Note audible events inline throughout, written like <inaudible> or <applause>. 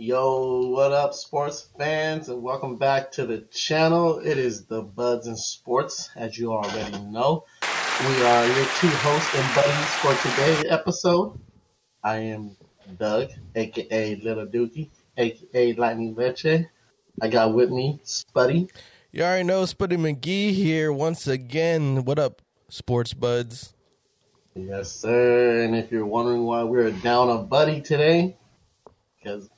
Yo, what up, sports fans, and welcome back to the channel. It is the Buds and Sports, as you already know. We are your two hosts and buddies for today's episode. I am Doug, aka Little Dookie, aka Lightning Leche. I got with me Spuddy. You already know Spuddy McGee here once again. What up, sports buds? Yes, sir. And if you're wondering why we're down a buddy today, because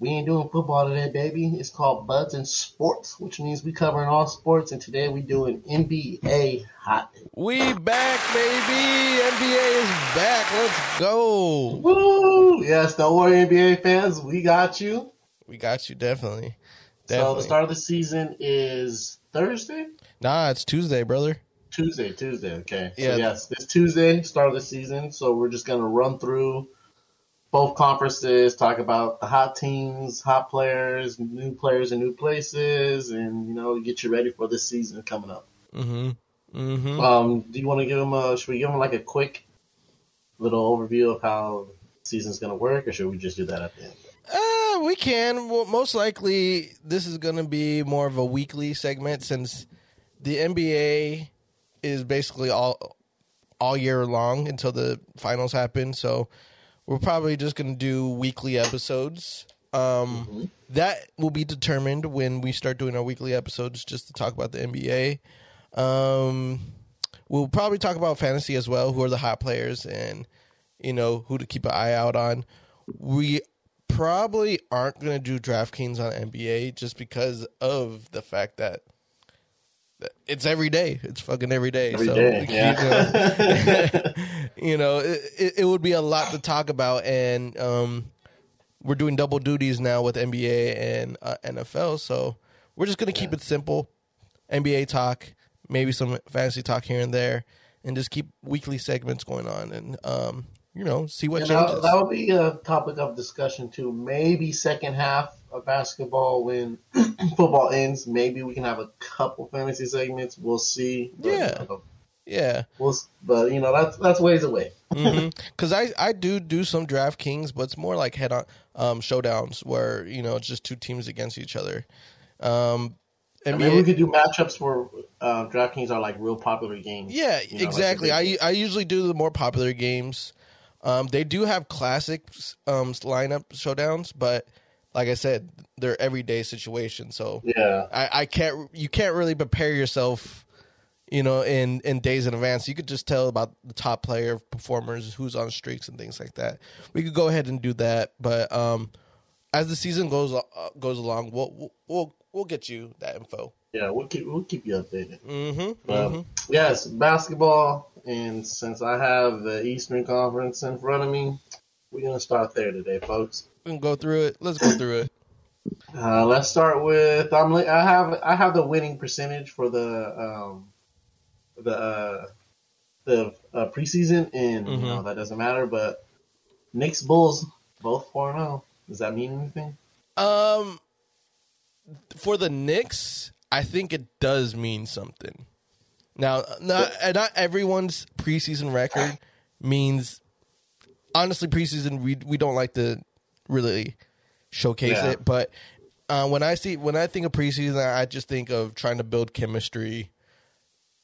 we ain't doing football today, baby. It's called Buds and Sports, which means we covering all sports. And today we doing NBA hot. We back, baby. NBA is back. Let's go. Woo! Yes, don't worry, NBA fans. We got you. We got you, definitely. So the start of the season is Thursday? Nah, it's Tuesday, brother. Tuesday, Tuesday. Okay. Yeah. So yes, this Tuesday, start of the season. So we're just gonna run through both conferences, talk about the hot teams, hot players, new players in new places, and you know, get you ready for the season coming up. Mm-hmm. Mm-hmm. Um, do you want to give them a? Should we give them like a quick little overview of how the season's gonna work, or should we just do that at the end? Uh, we can. Well, most likely, this is going to be more of a weekly segment since the NBA is basically all all year long until the finals happen. So we're probably just going to do weekly episodes. Um, That will be determined when we start doing our weekly episodes, just to talk about the NBA. Um, we'll probably talk about fantasy as well. Who are the hot players and you know who to keep an eye out on. We probably aren't going to do DraftKings on NBA just because of the fact that it's every day. It's fucking every day. Every so, day, you yeah. know, you know, <laughs> <laughs> it, it, would be a lot to talk about, and um, we're doing double duties now with NBA and uh, NFL. So we're just going to keep it simple. NBA talk, maybe some fantasy talk here and there, and just keep weekly segments going on, and um, you know, see what And changes. that, would be a topic of discussion too. Maybe second half of basketball when <clears throat> football ends, maybe we can have a couple fantasy segments. We'll see. But, Yeah. you know, yeah. we'll, but you know that's that's ways away. <laughs> Because I, I do do some DraftKings, but it's more like head on um, showdowns where you know it's just two teams against each other. Um, NBA, mean, we could do matchups where uh, DraftKings are like real popular games. yeah, You know, exactly. big- I I usually do the more popular games. Um, they do have classic um, lineup showdowns, but like I said, they're everyday situations. So yeah, I, I can't you can't really prepare yourself you know in in days in advance. You could just tell about the top player performers who's on streaks and things like that. We could go ahead and do that but um as the season goes uh, goes along we'll we'll we'll get you that info. Yeah, we'll keep we'll keep you updated. mm-hmm, But yes, basketball, and since I have the Eastern Conference in front of me, we're gonna start there today, folks. we can go through it let's go through it Uh, let's start with I'm. I have I have the winning percentage for the um, the uh, the uh, preseason, and you know that doesn't matter. But Knicks Bulls both four zero. Does that mean anything? um for the Knicks I think it does mean something now not not everyone's preseason record means honestly preseason we we don't like to really showcase Yeah. it but uh, when i see when i think of preseason i just think of trying to build chemistry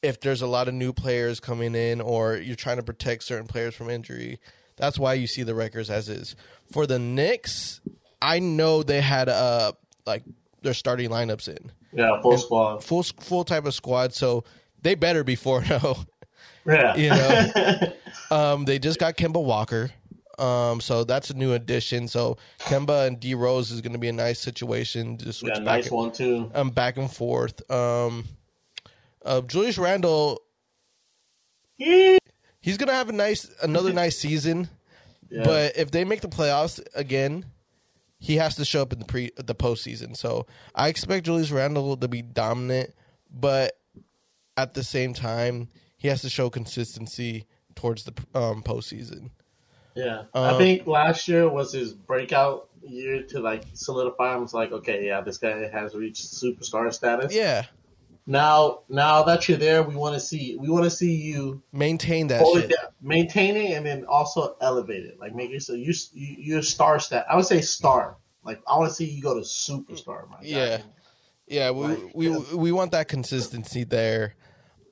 if there's a lot of new players coming in or you're trying to protect certain players from injury that's why you see the records as is for the Knicks i know they had uh like their starting lineups in Yeah, full squad. full full type of squad so they better be 4-0 Yeah, you know. <laughs> Um, they just got Kemba Walker. Um, so that's a new addition. So Kemba and D Rose is going to be a nice situation switch yeah, back, nice one too. um, back and forth. Um, uh, Julius Randle, Yeah. he's going to have a nice another <laughs> nice season. But if they make the playoffs again, he has to show up in the pre the postseason. So I expect Julius Randle to be dominant, but at the same time, he has to show consistency towards the um, postseason. Yeah, Uh, I think last year was his breakout year to like solidify him. It's like, okay, yeah, this guy has reached superstar status. Yeah, Now, now that you're there, we want to see we want to see you maintain that shit. down, maintain it, and then also elevate it. Like make it so you you- you're star stat. I would say star Like I want to see you go to superstar. My Yeah. guy. Yeah, we Like, we yeah. we want that consistency there.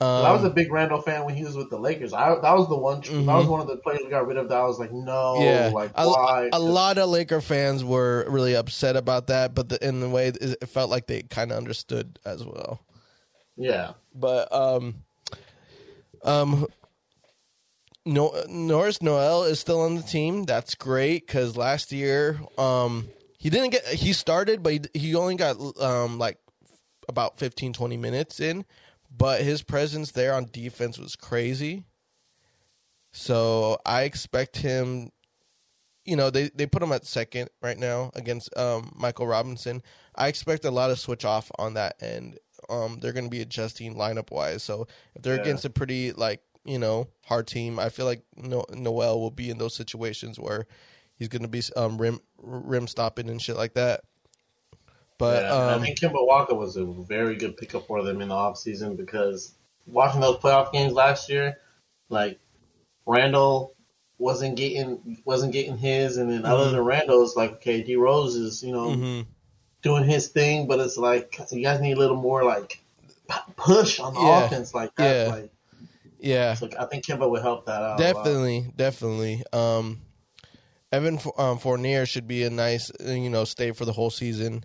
Um, I was a big Randle fan when he was with the Lakers. I that was the one. That was one of the players we got rid of. That I was like, no, Mm-hmm. yeah, like a, why? a lot of Laker fans were really upset about that, but the, in the way it felt like they kind of understood as well. yeah, But um, um, no, Nerlens Noel is still on the team. That's great because last year, um, he didn't get he started, but he, he only got um like about 15, 20 minutes in. But his presence there on defense was crazy. So I expect him. You know they, they put him at second right now against um, Mitchell Robinson. I expect a lot of switch off on that end. Um, they're going to be adjusting lineup wise. So if they're Yeah. against a pretty like you know hard team, I feel like no- Noel will be in those situations where he's going to be um, rim rim stopping and shit like that. But yeah. um, I think Kemba Walker was a very good pickup for them in the offseason because watching those playoff games last year, like Randle wasn't getting wasn't getting his, and then other Mhm. than Randle, it's like okay, D Rose is you know mhm. doing his thing, but it's like you guys need a little more like push on the Yeah. offense like that. Yeah. Like, yeah, so I think Kemba would help that out. definitely, definitely. Um, Evan F- um, Fournier should be a nice, you know, stay for the whole season.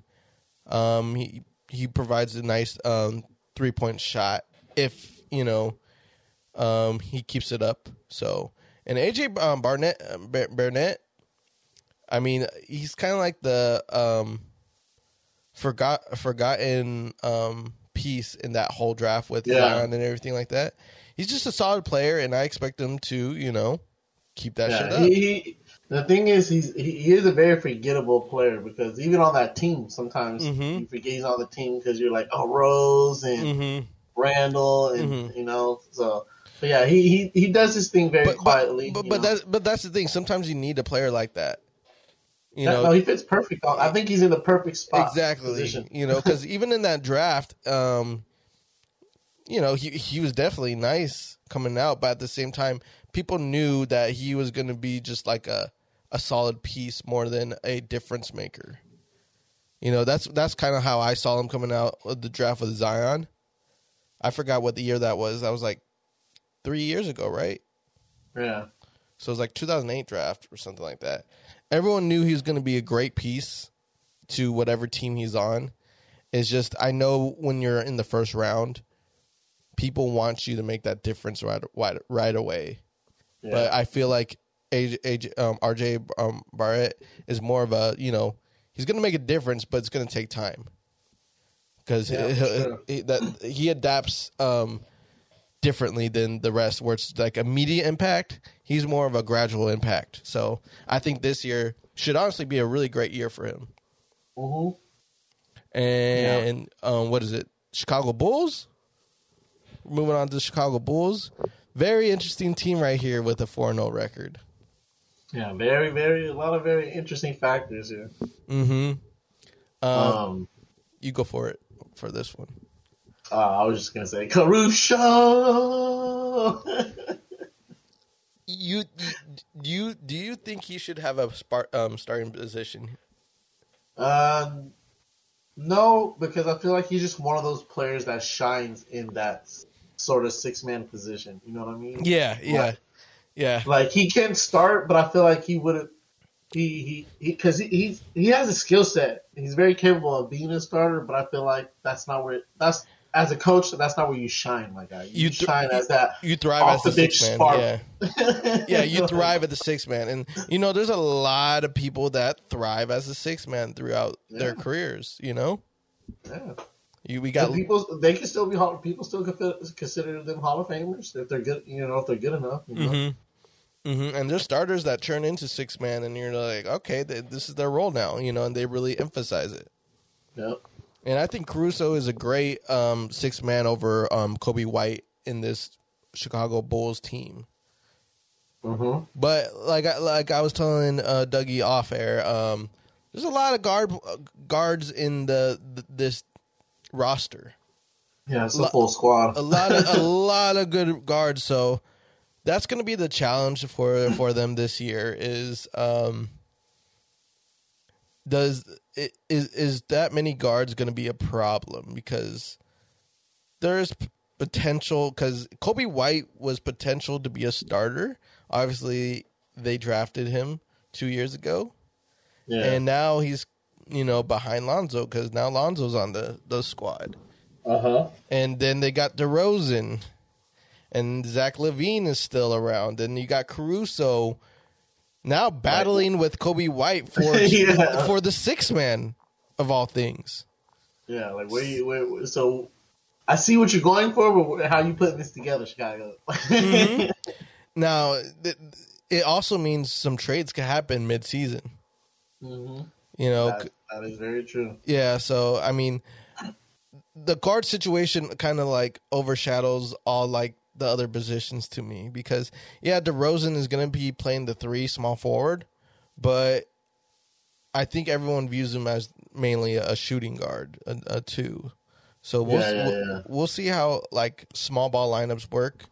Um, he he provides a nice um, three point shot if you know um, he keeps it up. So and AJ um, Barnett um, Bar- Barnett, I mean, he's kind of like the um, forgot forgotten um, piece in that whole draft with Yeah. Zion and everything like that. He's just a solid player, and I expect him to, you know, keep that shit up. he, the thing is, he's he, he is a very forgettable player because even on that team, sometimes Mhm. you forget he's on the team because you're like, oh, Rose and hmm Randle, and Mhm. you know, so. But yeah, he, he he does his thing very But, quietly. but, but that's but that's the thing. Sometimes you need a player like that. You know, no, he fits perfect. I think he's in the perfect spot. exactly. Position. You know, because <laughs> even in that draft, um, you know, he he was definitely nice coming out, but at the same time, people knew that he was going to be just like a a solid piece more than a difference maker. You know, that's that's kind of how I saw him coming out of the draft with Zion. I forgot what the year that was. That was like three years ago, right? Yeah. So it was like 2008 draft or something like that. Everyone knew he was going to be a great piece to whatever team he's on. It's just I know when you're in the first round, people want you to make that difference right right, right away. Yeah. But I feel like AJ, AJ, um, RJ um, Barrett is more of a you know he's going to make a difference, but it's going to take time because Yeah, sure. he, that he adapts um, differently than the rest. Where it's like immediate impact, he's more of a gradual impact. So I think this year should honestly be a really great year for him. hmm And um, what is it? Chicago Bulls. Moving on to the Chicago Bulls. Very interesting team right here with a 4 0 record. Yeah. Very, very, a lot of very interesting factors here. Mm-hmm. Um, Um, you go for it for this one. uh, I was just gonna say Caruso. <laughs> You, do you do you think he should have a spar- um, starting position? Um, no, because I feel like he's just one of those players that shines in that sort of six man position. You know what I mean? Yeah, yeah, Like- yeah. Like he can start, but I feel like he would. He he because he, he's he has a skill set. He's very capable of being a starter, but I feel like that's not where that's as a coach. That's not where you shine, my guy. You, You th- shine as that. You thrive as the the six man. spark. Yeah, <laughs> yeah. You thrive at the six man, and you know there's a lot of people that thrive as a six man throughout their careers. You know, Yeah. you we got And people they can still be people still consider, them Hall of Famers if they're good. You know if they're good enough. You know? hmm hmm And there's starters that turn into six man, and you're like, okay, th- this is their role now, you know, and they really emphasize it. Yep. And I think Caruso is a great um, six man over um, Coby White in this Chicago Bulls team. hmm But like I, like I was telling uh, Dougie off air, um, there's a lot of guard guards in the, th this roster. Yeah, it's a full squad. a lot of a <laughs> lot of good guards. So that's going to be the challenge for for them this year. Is um, does is is that many guards going to be a problem because there's potential because Coby White was potential to be a starter. Obviously, they drafted him two years ago, Yeah. and now he's you know behind Lonzo because now Lonzo's on the the squad, uh huh. and then they got DeRozan, and Zach LaVine is still around, and you got Caruso. Now battling with Coby White for <laughs> Yeah. for the six man of all things. Yeah. Like where you where, so. I see what you're going for, but how you putting this together, Chicago? Mhm. <laughs> Now, th- it also means some trades could happen mid season. hmm You know, That, that is very true. yeah. So I mean, the guard situation kind of like overshadows all like the other positions to me because yeah, DeRozan is going to be playing the three small forward, but I think everyone views him as mainly a shooting guard, a, a two. So we'll, Yeah, yeah, we'll we'll see how like small ball lineups work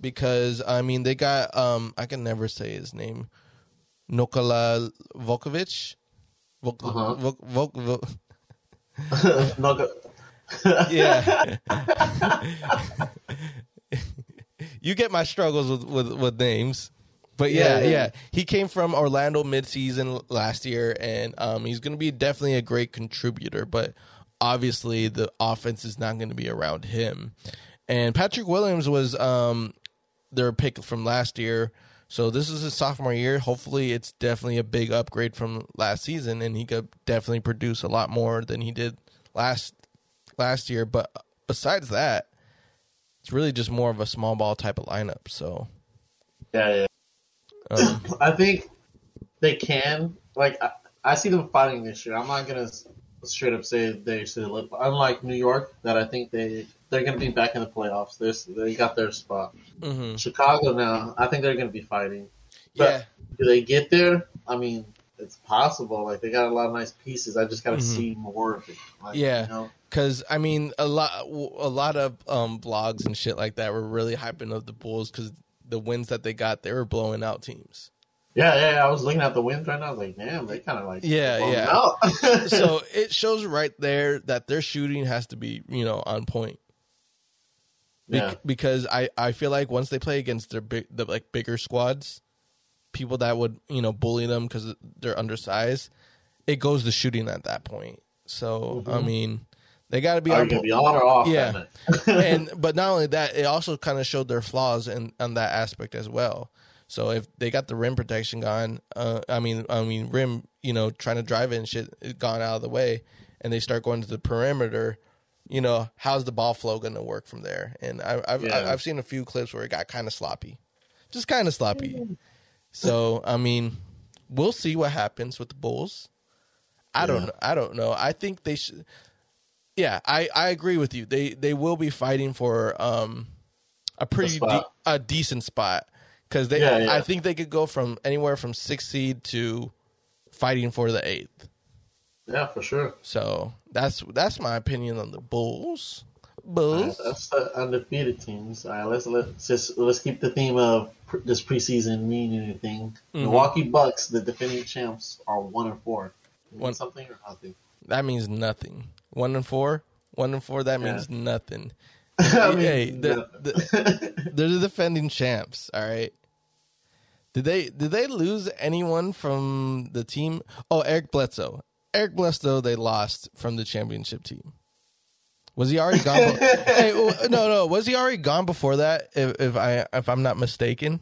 because I mean they got um I can never say his name Nikola Vukovic. Vuk, Uh-huh. Vuk, Vuk, Vuk, <laughs> <laughs> yeah. <laughs> <laughs> you get my struggles with, with, with names. But yeah, Yeah, yeah. He came from Orlando midseason last year and um, he's going to be definitely a great contributor, but obviously the offense is not going to be around him. And Patrick Williams was um, their pick from last year. So this is his sophomore year. Hopefully, it's definitely a big upgrade from last season, and he could definitely produce a lot more than he did last last year. But besides that, it's really just more of a small ball type of lineup. So, yeah, yeah. um, <coughs> I think they can. Like, I, I see them fighting this year. I'm not gonna straight up say they should. Live. Unlike New York, that I think they they're gonna be back in the playoffs. There's they got their spot. mhm. Chicago now, I think they're gonna be fighting. But yeah, do they get there? I mean, it's possible. Like they got a lot of nice pieces. I just gotta Mhm. see more of it. Like, Yeah. You know? because I mean, a lot a lot of um, blogs and shit like that were really hyping up the Bulls because the wins that they got, they were blowing out teams. Yeah, yeah. I was looking at the wins right now. I was like, damn, they kind of like Yeah, yeah. out. <laughs> so <laughs> it shows right there that their shooting has to be you know on point. Bec- yeah, because I, I feel like once they play against their big the like bigger squads, people that would you know bully them because they're undersized, it goes to shooting at that point. So I Mhm. mean, they got to be are on you gonna be on or off? Yeah. <laughs> and <laughs> but not only that, it also kind of showed their flaws in on that aspect as well. So if they got the rim protection gone, uh, I mean, I mean rim, you know, trying to drive it and shit is gone out of the way, and they start going to the perimeter. You know, how's the ball flow going to work from there? And I, I've Yeah. I, I've seen a few clips where it got kind of sloppy, just kind of sloppy. So I mean, we'll see what happens with the Bulls. I don't know. I don't know. I think they should. Yeah, I, I agree with you. They they will be fighting for um a pretty de- a decent spot because they Yeah, yeah. I think they could go from anywhere from six seed to fighting for the eighth. yeah, for sure. So that's that's my opinion on the Bulls. Right, Bulls. that's the undefeated teams. All right, let's let's just let's keep the theme of pr- this preseason mean anything. Mhm. Milwaukee Bucks, the defending champs, are one and four. One- something or nothing? That means nothing. One and four. One and four. That Yeah. means nothing. <laughs> I mean, Hey, the- no. <laughs> They're the defending champs. All right. Did they did they lose anyone from the team? Oh, Eric Bledsoe. Eric Bledsoe. They lost from the championship team. Was he already gone? <laughs> be- hey, no, no. Was he already gone before that? If, if I if I'm not mistaken,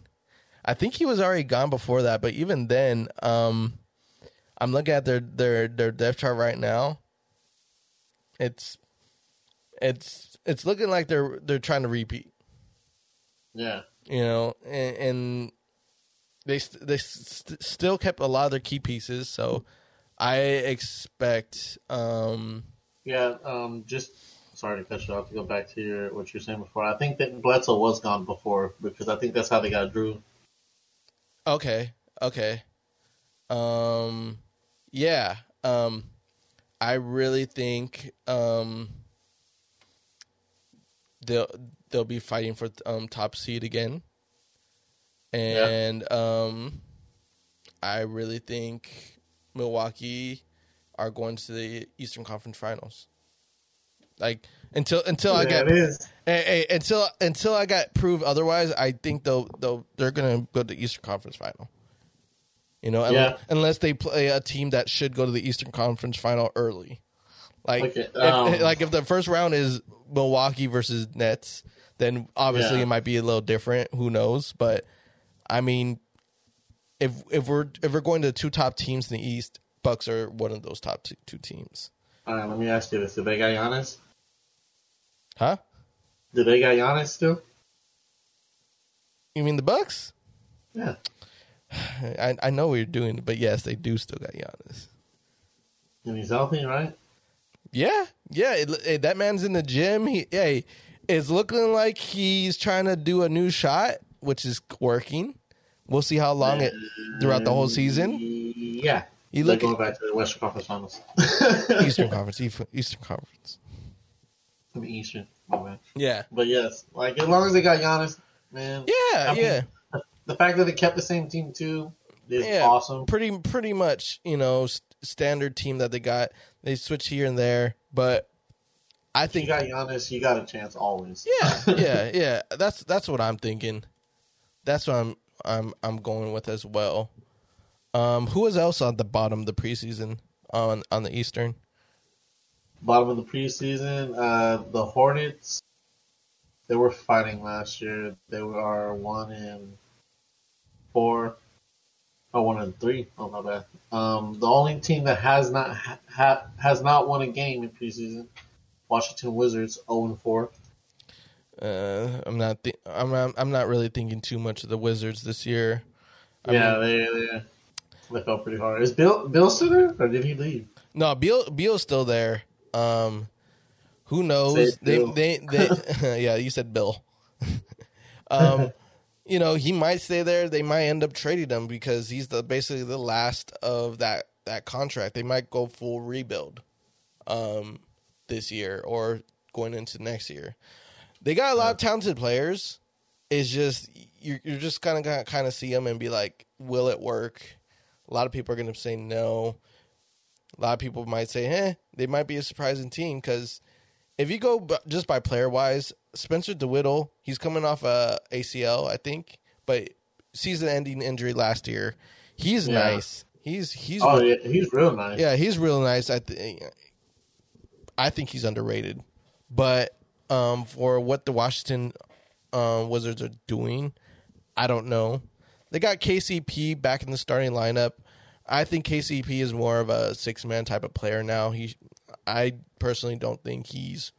I think he was already gone before that. But even then, um, I'm looking at their their their depth chart right now. It's it's it's looking like they're they're trying to repeat yeah, you know, and, and they they st- still kept a lot of their key pieces. So I expect, um, yeah. Um, just sorry to cut you off. To go back to your what you were saying before, I think that Bledsoe was gone before because I think that's how they got Jrue. okay, okay, um, yeah, um, I really think um, they'll they'll be fighting for um top seed again, and um, I really think Milwaukee are going to the Eastern Conference Finals. Like until until I get it is. Until until I got proved otherwise, I think they'll they'll they're gonna go to the Eastern Conference Final. You know, Yeah. unless, unless they play a team that should go to the Eastern Conference Final early. Like, if, um, <laughs> like if the first round is Milwaukee versus Nets, then obviously Yeah. it might be a little different. Who knows? But I mean, if if we're if we're going to two top teams in the East, Bucks are one of those top two, two teams. All right, let me ask you this: Did they got Giannis? Huh? Did they got Giannis still? You mean the Bucks? Yeah. I I know what you're doing, but yes, they do still got Giannis. And he's healthy, right? Yeah, yeah. It, it- that man's in the gym. He, hey, it's looking like he's trying to do a new shot, which is working. We'll see how long it throughout the whole season. Yeah. You look going back to the Western Conference Finals. Eastern <laughs> Conference, Eastern Conference. Mean Eastern, my bad. Yeah, But yes, like as long as they got Giannis, man. yeah, I mean, yeah, The fact that they kept the same team too is yeah. awesome. Pretty, pretty much, you know, st- standard team that they got. They switch here and there, but I If you think, got Giannis, you got a chance always. yeah, <laughs> yeah, yeah. That's that's what I'm thinking. That's what I'm I'm I'm going with as well. Um, who was else on the bottom of the preseason on on the Eastern? Bottom of the preseason, uh, the Hornets. They were fighting last year. They are one and four. Oh, one and three. Oh, my bad. Um, the only team that has not ha- ha- has not won a game in preseason, Washington Wizards, zero and four. Uh, I'm not. Th- I'm. not- I'm not really thinking too much of the Wizards this year. I yeah, they, they they fell pretty hard. Is Bill Bill still there, or did he leave? No, Beal. Beal's still there. Um, who knows? They, Bill. they, they. <laughs> yeah, you said Bill. <laughs> um, you know, he might stay there. They might end up trading him because he's the basically the last of that that contract. They might go full rebuild, um, this year or going into next year. They got a lot of talented players. It's just you're you're just kind of gonna kind of see them and be like, will it work? A lot of people are gonna say no. A lot of people might say, "Eh, they might be a surprising team." Because if you go b- just by player wise, Spencer Dinwiddie, he's coming off a ACL, I think, but season-ending injury last year. He's Yeah. nice. He's he's Oh re- yeah, he's real nice. yeah, he's real nice. I think I think he's underrated, but um, for what the Washington um, Wizards are doing, I don't know. They got KCP back in the starting lineup. I think KCP is more of a six man type of player now. He, I personally don't think he's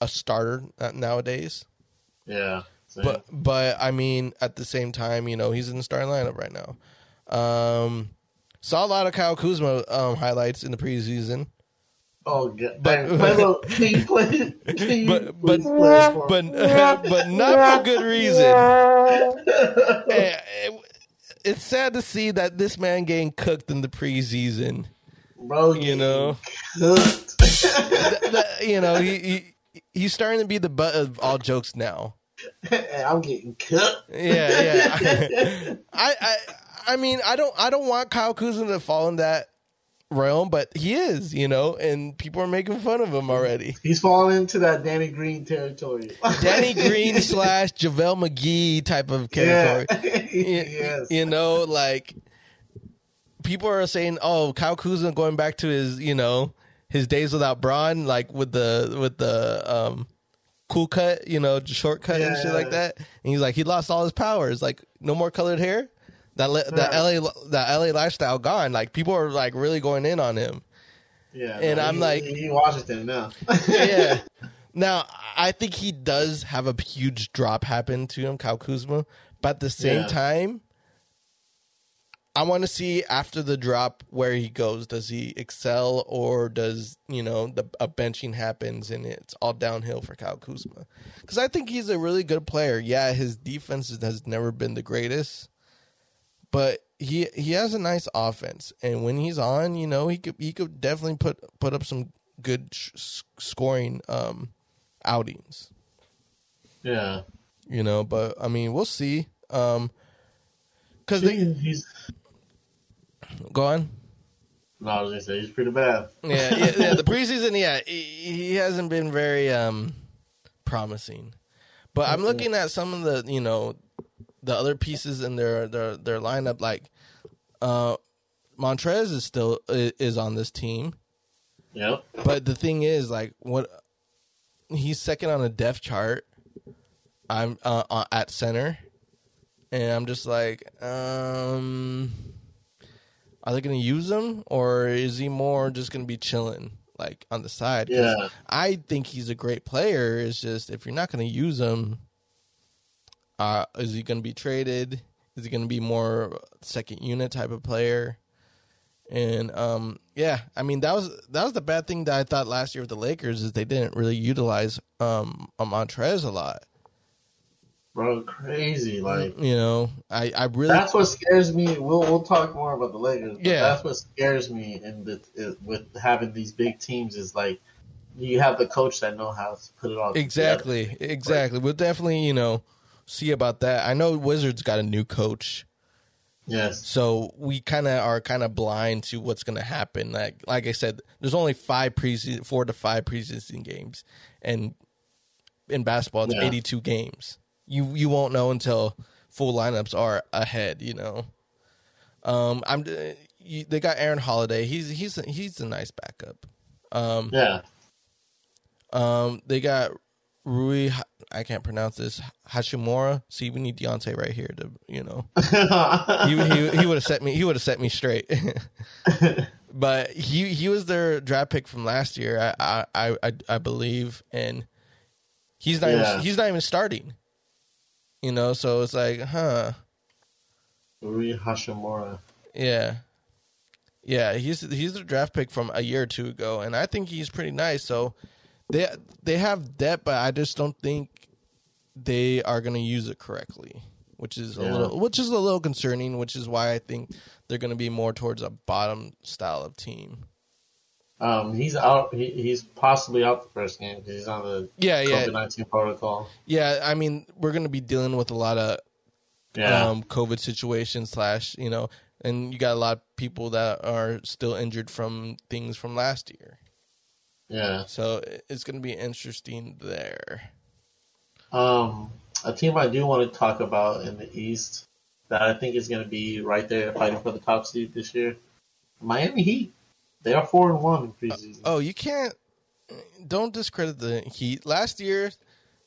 a starter nowadays. yeah. same. But but I mean, at the same time, you know, he's in the starting lineup right now. Um, saw a lot of Kyle Kuzma um, highlights in the preseason, oh, God. but- Hey, play the- can you play? Can you but but please play it for but <laughs> but not for good reason. <laughs> Eh, it- it's sad to see that this man getting cooked in the preseason. bro, You know, cooked. <laughs> You know he, he he's starting to be the butt of all jokes now. I'm getting cooked. Yeah, yeah. <laughs> I, I, I mean, I don't, I don't want Kyle Kuzma to fall in that realm, but he is, you know, and people are making fun of him already. He's falling into that Danny Green territory. <laughs> Danny Green slash JaVale McGee type of Yeah. category. <laughs> You, yes. you know, like people are saying, "Oh, Kyle Kuzma going back to his, you know, his days without Bron, like with the with the um cool cut, you know, shortcut and shit Yeah. like that." And he's like, he lost all his powers, like no more colored hair. That li- that LA that LA lifestyle gone. Like people are like really going in on him. Yeah, and no, I'm he- like- he, Washington now. yeah. <laughs> Now, I think he does have a huge drop happen to him, Kyle Kuzma. But at the same Yeah. time, I want to see after the drop where he goes. Does he excel or does, you know, the a benching happens and it's all downhill for Kyle Kuzma? Because I think he's a really good player. Yeah, his defense has never been the greatest, but he he has a nice offense, and when he's on, you know, he could he could definitely put put up some good sh- scoring um outings. yeah, You know, but I mean, we'll see. Um, because he's go on. No, I was gonna say he's pretty bad. Yeah, yeah, yeah the <laughs> preseason, yeah, he, he hasn't been very um promising. But I'm looking at some of the, you know, the other pieces in their their their lineup. Like, uh, Montrez is still is on this team. Yep. But the thing is, like, what he's second on a depth chart. I'm uh, uh, at center, and I'm just like, um, are they going to use him, or is he more just going to be chilling? like on the side. Yeah. I think he's a great player. It's just if you're not going to use him, uh, is he going to be traded? Is he going to be more second unit type of player? And um, yeah, I mean that was that was the bad thing that I thought last year with the Lakers is they didn't really utilize um Montrez a lot. Bro, crazy! Like You know, I I really that's what scares me. We'll we'll talk more about the Lakers. But Yeah. that's what scares me And with having these big teams is like you have the coach that know how to put it all together. exactly exactly. We'll definitely you know see about that. I know Wizards got a new coach. Yes. So we kind of are kind of blind to what's going to happen. Like like I said, there's only five preseason, four to five preseason games, and in basketball, it's Yeah. 82 games. You you won't know until full lineups are ahead. You know. Um, I'm. uh, You, they got Aaron Holiday. He's he's he's a nice backup. Um, Yeah. um, they got Rui. I can't pronounce this Hashimura. See, we need Deontay right here to you know <laughs> he he, he would have set me he would have set me straight. <laughs> but he he was their draft pick from last year, I I I, I believe, and he's not Yeah. even, he's not even starting. You know, so it's like, huh, Rui Hashimura. yeah, yeah. He's he's the draft pick from a year or two ago, and I think he's pretty nice. So they they have depth, but I just don't think they are going to use it correctly, which is a Yeah. little which is a little concerning. Which is why I think they're going to be more towards a bottom style of team. Um, he's out. He, he's possibly out the first game because he's on the Yeah, yeah, COVID nineteen protocol. yeah. I mean, we're going to be dealing with a lot of Yeah. um, COVID situations slash you know, and you got a lot of people that are still injured from things from last year. Yeah. So it's going to be interesting there. Um, a team I do want to talk about in the East that I think is going to be right there fighting for the top seed this year. Miami Heat. They are four and one in preseason. Oh, you can't. Don't discredit the Heat. Last year,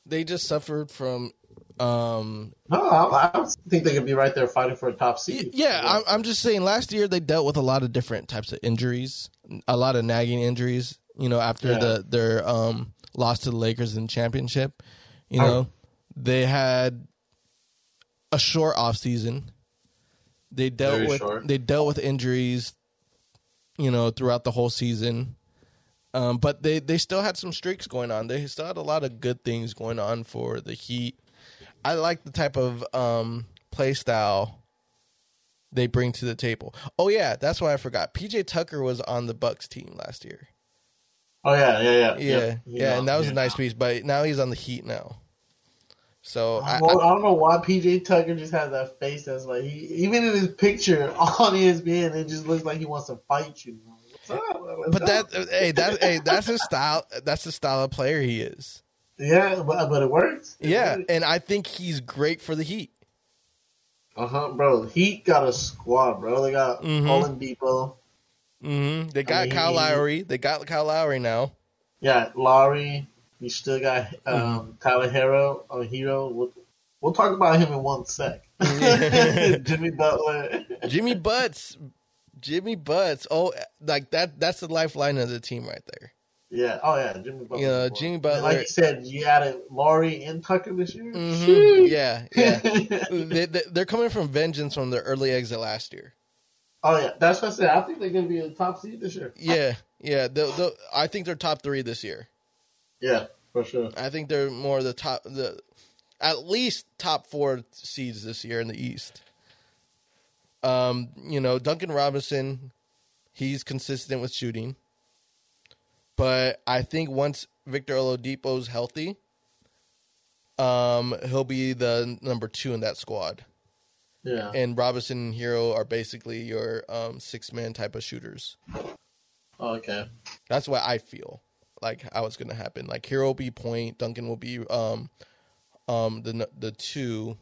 they just suffered from. Um, No, I, I think they could be right there fighting for a top seed. yeah, I'm, I'm just saying. Last year, they dealt with a lot of different types of injuries, a lot of nagging injuries. You know, after Yeah. the their um loss to the Lakers in championship, you Oh. know, they had a short off season. They dealt Very with short. they dealt with injuries, you know, throughout the whole season. Um, but they, they still had some streaks going on. They still had a lot of good things going on for the Heat. I like the type of um, play style they bring to the table. Oh yeah, that's why I forgot. PJ Tucker was on the Bucks team last year. Oh yeah, yeah, yeah, Yeah, Yep. yeah, and that was yeah. a nice piece. But now he's on the Heat now. So I, I, I don't know why PJ Tucker just has that face that's like he even in his picture <laughs> on ESPN it just looks like he wants to fight you. Up? Let's but go. that hey that hey that's his style. That's the style of player he is. yeah, but, but it works. Yeah, and I think he's great for the Heat. Uh huh, bro. Heat got a squad, bro. They got Mhm. Oladipo. Hmm They got mean, Kyle Lowry. They got Kyle Lowry now. Yeah, Lowry. You still got um, Mm-hmm. Tyler Herro or Herro. We'll, we'll talk about him in one sec. <laughs> <laughs> Jimmy Butler. Jimmy Butts. Jimmy Butts. Oh, like that. That's the lifeline of the team right there. Yeah. Oh yeah, Jimmy Butler. Yeah, Jimmy Butler. Like you said, you added Lowry and Tucker this year. hmm Yeah, yeah. <laughs> they, they, they're coming from vengeance from their early exit last year. Oh yeah, that's what I said. I think they're gonna be a top seed this year. Yeah, yeah. They'll, they'll, I think they're top three this year. Yeah, for sure. I think they're more the top, the at least top four seeds this year in the East. Um, you know, Duncan Robinson, he's consistent with shooting, but I think once Victor Oladipo's healthy, um, he'll be the number two in that squad. Yeah. and Robinson and Herro are basically your um, six man type of shooters. Oh, okay. That's what I feel like how it's gonna happen. Like Herro will be point, Duncan will be um um the the two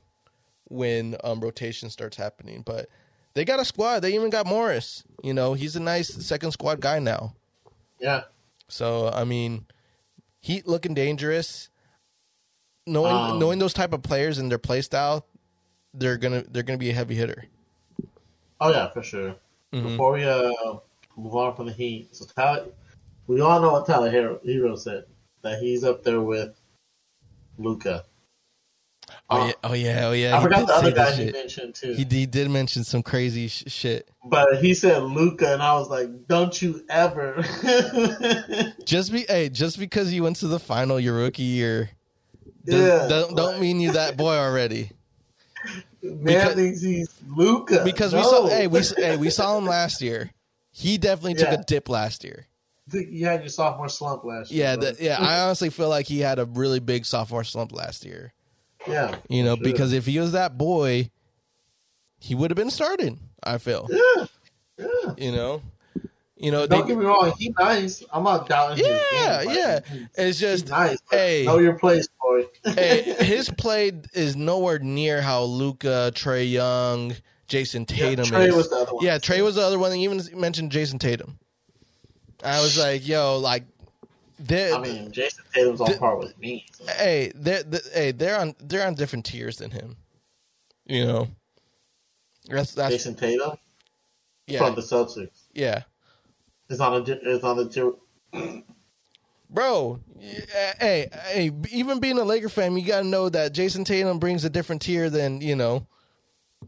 when um rotation starts happening. But they got a squad. They even got Morris. You know, he's a nice second squad guy now. Yeah. So I mean, Heat looking dangerous. Knowing Um, knowing those type of players and their play style, they're gonna they're gonna be a heavy hitter. Oh yeah, for sure. Mhm. Before we uh, move on from the Heat, so Tyler, we all know what Tyler Herro, Herro said that he's up there with Luka. Oh yeah, oh yeah, oh yeah. I he forgot the other guy he mentioned too. He, he did mention some crazy sh- shit. but he said Luka, and I was like, "Don't you ever." <laughs> Just be hey, just because you went to the final your rookie year, Yeah, don't don't mean you that boy already. Man Because- thinks he's Luka Because we saw hey we hey we saw him <laughs> last year. He definitely took a dip last year. you had your sophomore slump last year. Yeah, the, yeah. I <laughs> honestly feel like he had a really big sophomore slump last year. yeah, You know, sure. because if he was that boy, he would have been started. I feel. yeah, yeah. You know, you know. Don't they- get me wrong, he's nice. I'm not doubting his yeah, game, yeah. It's just nice. hey. know your place, boy. <laughs> hey, his play is nowhere near how Luka, Trae Young, Jayson Tatum Trae is. was the other one. Yeah, Trae was the other one. He even mentioned Jayson Tatum. I was like, yo, like, they I mean, Jayson Tatum's on par with me. so. hey, they're, they hey, they're on they're on different tiers than him. You know, that's that's Jayson Tatum yeah, from the Celtics yeah, is on a is on the tier. bro. Hey, hey, even being a Laker fan, you got to know that Jayson Tatum brings a different tier than you know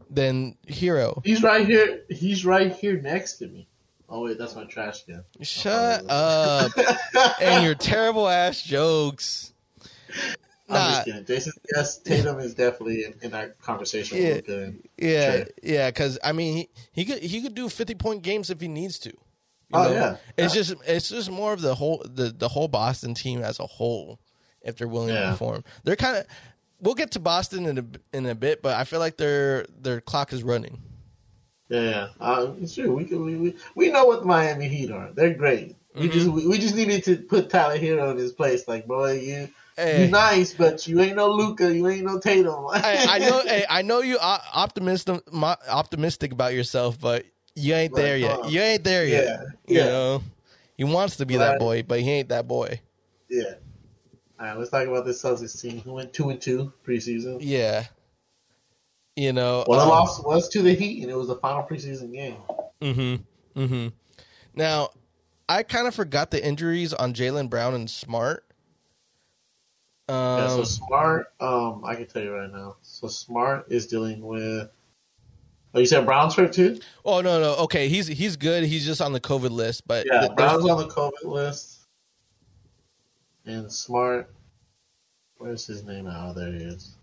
than Hero. He's right here. He's right here next to me. Oh wait, that's my trash can. Shut up <laughs> and your terrible ass jokes. I'm Nah, just kidding. Jayson, yes, Tatum is definitely in, in that conversation. Yeah. with Luka and- yeah, Sure. yeah, because I mean, he, he could he could do fifty point games if he needs to. You Oh, know? yeah. it's just it's just more of the whole the the whole Boston team as a whole. If they're willing to Yeah. perform, they're kind of. We'll get to Boston in a in a bit, but I feel like their their clock is running. Yeah, yeah. Uh, it's true. We, can, we we we know what the Miami Heat are. They're great. We Mm-hmm. just we, we just needed to put Tyler Herro in his place. Like, boy, you Hey. you nice, but you ain't no Luka. You ain't no Tatum. I, I know, <laughs> hey, I know you optimistic, optimistic about yourself, but you ain't there yet. uh, You ain't there yet. yeah, You yeah. know, he wants to be that boy, but he ain't that boy. Yeah. All right, let's talk about this Celtics team who went two and two preseason. Yeah, you know. The um, loss was to the Heat, and it was the final preseason game. Mm-hmm. Mm-hmm. Now, I kind of forgot the injuries on Jaylen Brown and Smart. Um, yeah, so Smart, um, I can tell you right now. So Smart is dealing with. Oh, you said Brown's hurt too? oh no, no, okay, he's he's good. He's just on the COVID list, but Yeah, th- Brown's on the COVID list. And Smart, where's his name now? There he is.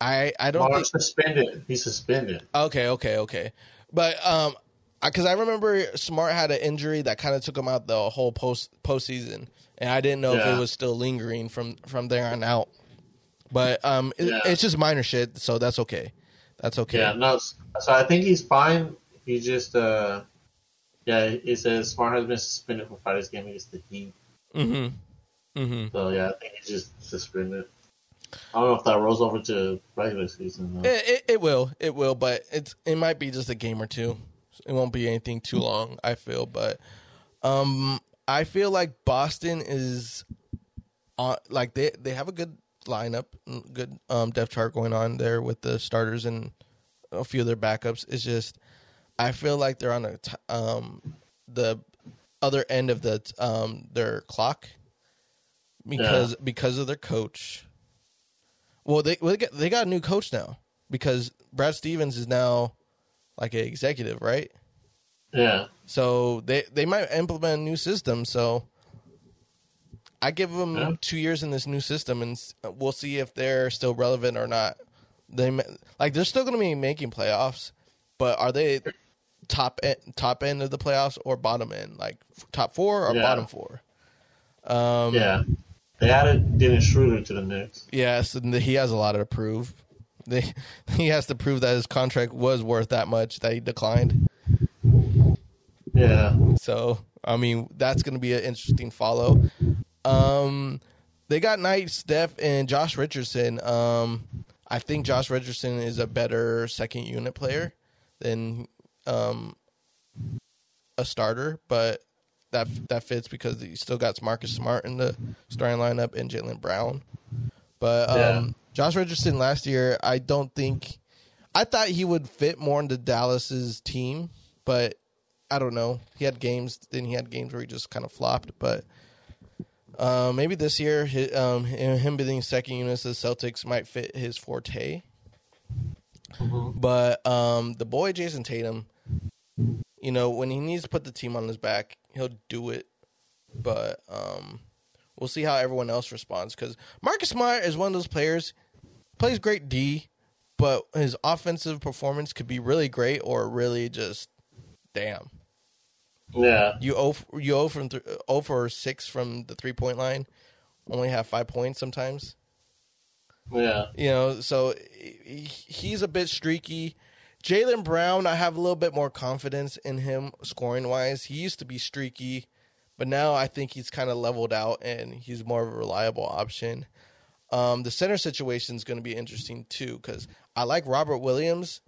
I I don't Smart think suspended. He's suspended. Okay, okay, okay. But um, because I remember Smart had an injury that kind of took him out the whole post postseason, and I didn't know if it was still lingering from from there on out. But um, it- Yeah. it's just minor shit, so that's okay. That's okay. Yeah, no. So I think he's fine. He just, uh, yeah, it says Smart has been suspended for Friday's game against the Heat. Mm-hmm. Mm-hmm. So yeah, I think he's just suspended. I don't know if that rolls over to regular season though. It, it, it will, it will, but it's it might be just a game or two. It won't be anything too long. I feel, but um, I feel like Boston is on like they they have a good lineup, good um depth chart going on there with the starters and a few of their backups. It's just I feel like they're on a t- um the other end of the um their clock because because of their coach. Well, they well, they got, they got a new coach now because Brad Stevens is now like an executive, right? Yeah, So they they might implement a new system. So I give them Yeah. two years in this new system, and we'll see if they're still relevant or not. They like they're still going to be making playoffs, but are they top end, top end of the playoffs or bottom end, like top four or Yeah. bottom four? Um, yeah. They added Dennis Schroeder to the Knicks. Yes, and he has a lot to prove. <laughs> they he has to prove that his contract was worth that much that he declined. Yeah. So I mean, that's going to be an interesting follow. Um, they got Knight, Steph, and Josh Richardson. Um, I think Josh Richardson is a better second unit player than um, a starter, but that that fits because he still got Marcus Smart in the starting lineup and Jaylen Brown. But um, Yeah. Josh Richardson last year, I don't think I thought he would fit more into Dallas's team, but I don't know. He had games, then he had games where he just kind of flopped. But uh, maybe this year, hi- um, him being second unit to the Celtics might fit his forte. Mhm. But um, the boy Jayson Tatum, you know, when he needs to put the team on his back, he'll do it. But um, we'll see how everyone else responds because Marcus Smart is one of those players plays great D, but his offensive performance could be really great or really just damn. Yeah. You o you o from th- o for six from the three point line, only have five points sometimes. Yeah. You know, so he's a bit streaky. Jaylen Brown, I have a little bit more confidence in him scoring wise. He used to be streaky, but now I think he's kind of leveled out and he's more of a reliable option. Um, the center situation is going to be interesting too because I like Robert Williams.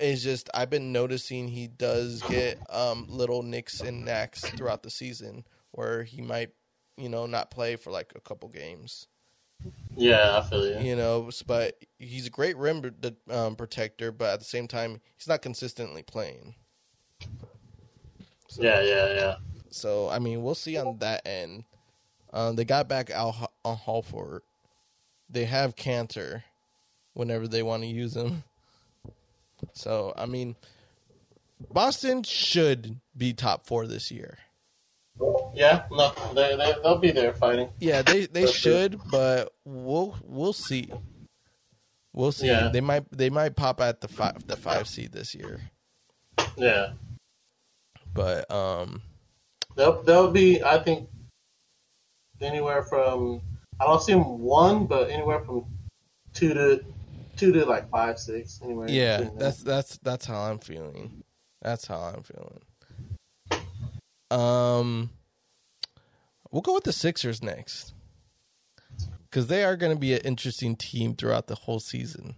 It's just I've been noticing he does get um, little nicks and knacks throughout the season where he might, you know, not play for like a couple games Yeah, I feel you. you know. But he's a great rim um, protector, but at the same time, he's not consistently playing. So, Yeah, yeah, yeah. So I mean, we'll see on that end. Um, they got back Al on Horford. They have Kanter whenever they want to use him. So I mean, Boston should be top four this year. Yeah, no, they, they, they'll be there fighting. Yeah, they they should, but we'll we'll see. We'll see. Yeah. They might they might pop at the five the five seed this year, Yeah. but um They'll, they'll be, I think, anywhere from, I don't see them one, but anywhere from two to, two to like five, six, Anyway. yeah, that's that's that's how I'm feeling. That's how I'm feeling. Um, we'll go with the Sixers next because they are going to be an interesting team throughout the whole season.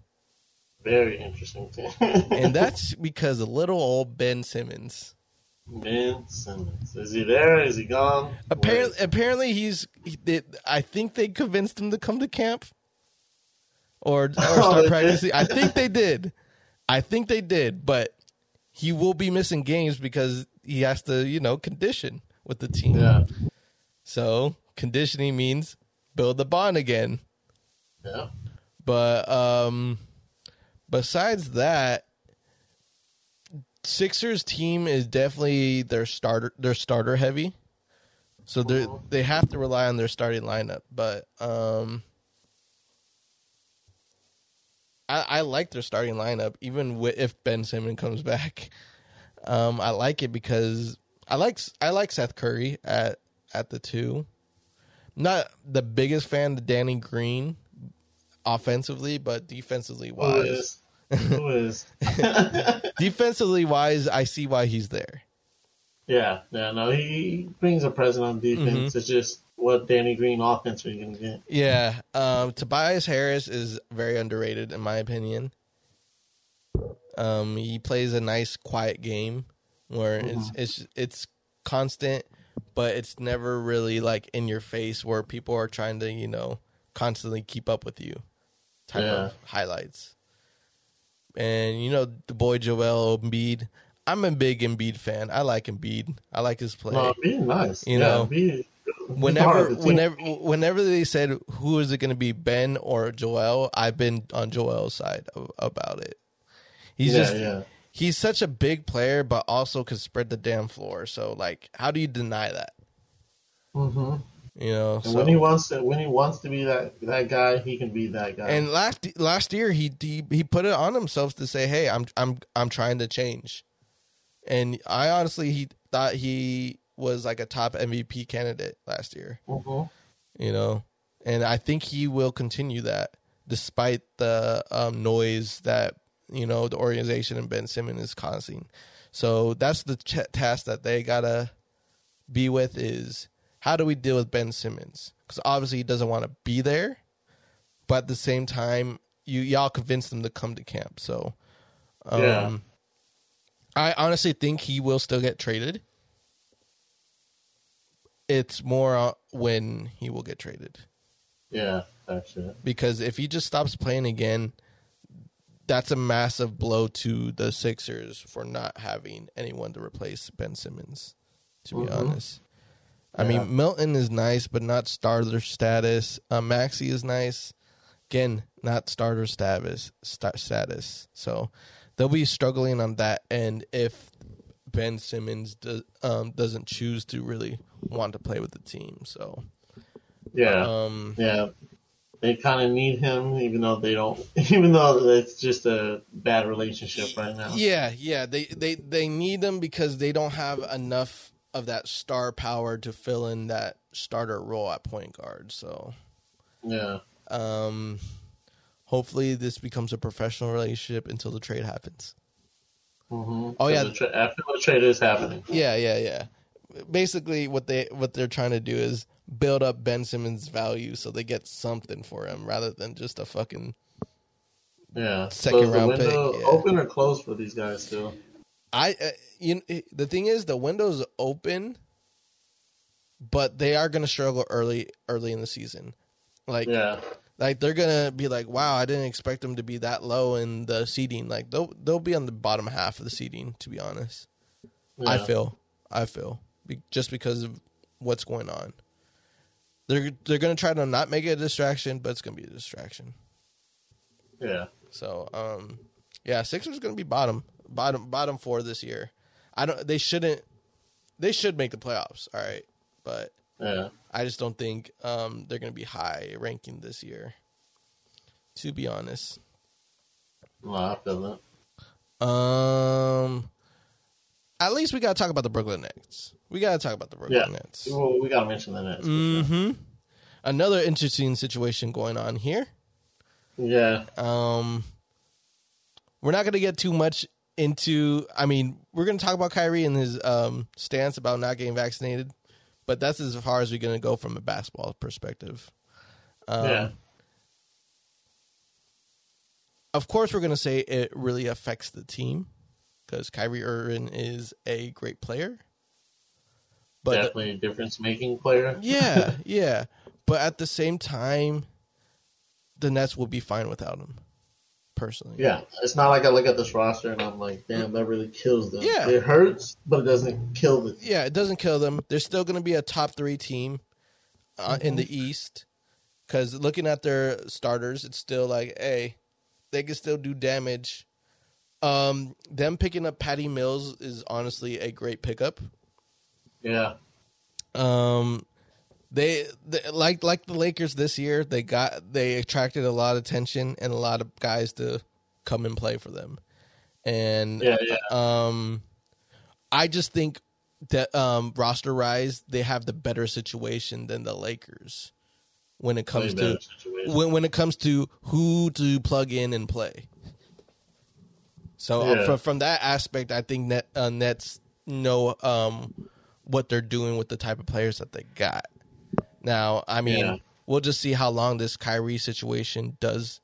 Very interesting team. <laughs> and that's because of little old Ben Simmons. Ben Simmons. Is he there? Is he gone? Apparently, apparently he's. He, they, I think they convinced him to come to camp, or <laughs> or Oh, start they practicing. I think they did. I think they did, but he will be missing games because he has to, you know, condition with the team. Yeah. So conditioning means build the bond again. Yeah. But um, besides that, Sixers team is definitely their starter. Their starter heavy, so they Mhm. they have to rely on their starting lineup. But um, I, I like their starting lineup, even wi- if Ben Simmons comes back. Um, I like it because I like I like Seth Curry at at the two. Not the biggest fan of Danny Green offensively, but defensively wise. is? <laughs> Who is? <laughs> Defensively wise, I see why he's there. yeah. Yeah. No, he brings a presence on defense. Mm-hmm. It's just what Danny Green offense are you gonna get? Yeah, um, Tobias Harris is very underrated in my opinion. Um, he plays a nice, quiet game where it's it's it's constant, but it's never really like in your face where people are trying to you know constantly keep up with you type Yeah. of highlights. And you know the boy Joel Embiid. I'm a big Embiid fan. I like Embiid. I like his play. No, be nice. You yeah, know, be whenever part of the team. whenever whenever they said who is it going to be Ben or Joel, I've been on Joel's side of, about it. He's yeah, just yeah. he's such a big player, but also can spread the damn floor. So like, how do you deny that? hmm You know. So when he wants to, when he wants to be that that guy, he can be that guy. and last last year he, he he put it on himself to say, "Hey, I'm I'm I'm trying to change." And I honestly he thought he was like a top MVP candidate last year. hmm you know, and I think he will continue that despite the um, noise that you know the organization and Ben Simmons is causing. So that's the ch- task that they gotta be with is how do we deal with Ben Simmons? Because obviously he doesn't want to be there, but at the same time, you y'all convinced him to come to camp. So, um, Yeah. I honestly think he will still get traded. It's more uh, when he will get traded Yeah, that's it. because if he just stops playing again, that's a massive blow to the Sixers for not having anyone to replace Ben Simmons. To be Mhm. honest, I Yeah. mean Milton is nice, but not starter status. Uh, Maxey is nice, again, not starter status. Sta- status. So they'll be struggling on that end if Ben Simmons do, um, doesn't choose to really want to play with the team. So Yeah, um, yeah. They kind of need him, even though they don't. <laughs> Even though it's just a bad relationship right now. Yeah, yeah. They they they need them because they don't have enough of that star power to fill in that starter role at point guard. So, Yeah, um hopefully this becomes a professional relationship until the trade happens. Hmm Oh, yeah. Tra- after the trade is happening. Yeah, yeah, yeah. Basically what they what they're trying to do is build up Ben Simmons' value so they get something for him rather than just a fucking Yeah. Second so round pick, yeah. open or closed for these guys still? I uh, you the thing is the window's open, but they are going to struggle early early in the season. Like Yeah. Like they're going to be like, "Wow, I didn't expect them to be that low in the seeding." Like they'll they'll be on the bottom half of the seeding to be honest. I feel. I feel be, just because of what's going on. They're they're going to try to not make it a distraction, but it's going to be a distraction. Yeah. So, um, yeah, Sixers going to be bottom, bottom, bottom four this year. I don't. They shouldn't. They should make the playoffs. All right, but Yeah. I just don't think um, they're going to be high ranking this year. To be honest, No, I feel that. um, at least we got to talk about the Brooklyn Nets. We got to talk about the Brooklyn Yeah. Nets. Well, we gotta mention the Nets. Mm-hmm. Another interesting situation going on here. Yeah. Um, we're not going to get too much into. I mean, we're going to talk about Kyrie and his um, stance about not getting vaccinated, but that's as far as we're going to go from a basketball perspective. Um, Yeah. Of course, we're going to say it really affects the team because Kyrie Irving is a great player. But the- Definitely a difference making player. <laughs> yeah, yeah. But at the same time, the Nets will be fine without him. Personally, Yeah. It's not like I look at this roster and I'm like, damn, that really kills them. Yeah. It hurts, but it doesn't kill them. yeah, it doesn't kill them. They're still going to be a top three team uh, in the East. Because looking at their starters, it's still like, hey, they can still do damage. Um, them picking up Patty Mills is honestly a great pickup. Yeah. Um, they, they like like the Lakers this year. They got they attracted a lot of attention and a lot of guys to come and play for them. And Yeah, yeah. um, I just think that um, roster rise they have the better situation than the Lakers when it comes to situation. when when it comes to who to plug in and play. So uh, Yeah. from from that aspect, I think net uh, Nets know um, what they're doing with the type of players that they got. Now, I mean, Yeah. we'll just see how long this Kyrie situation does,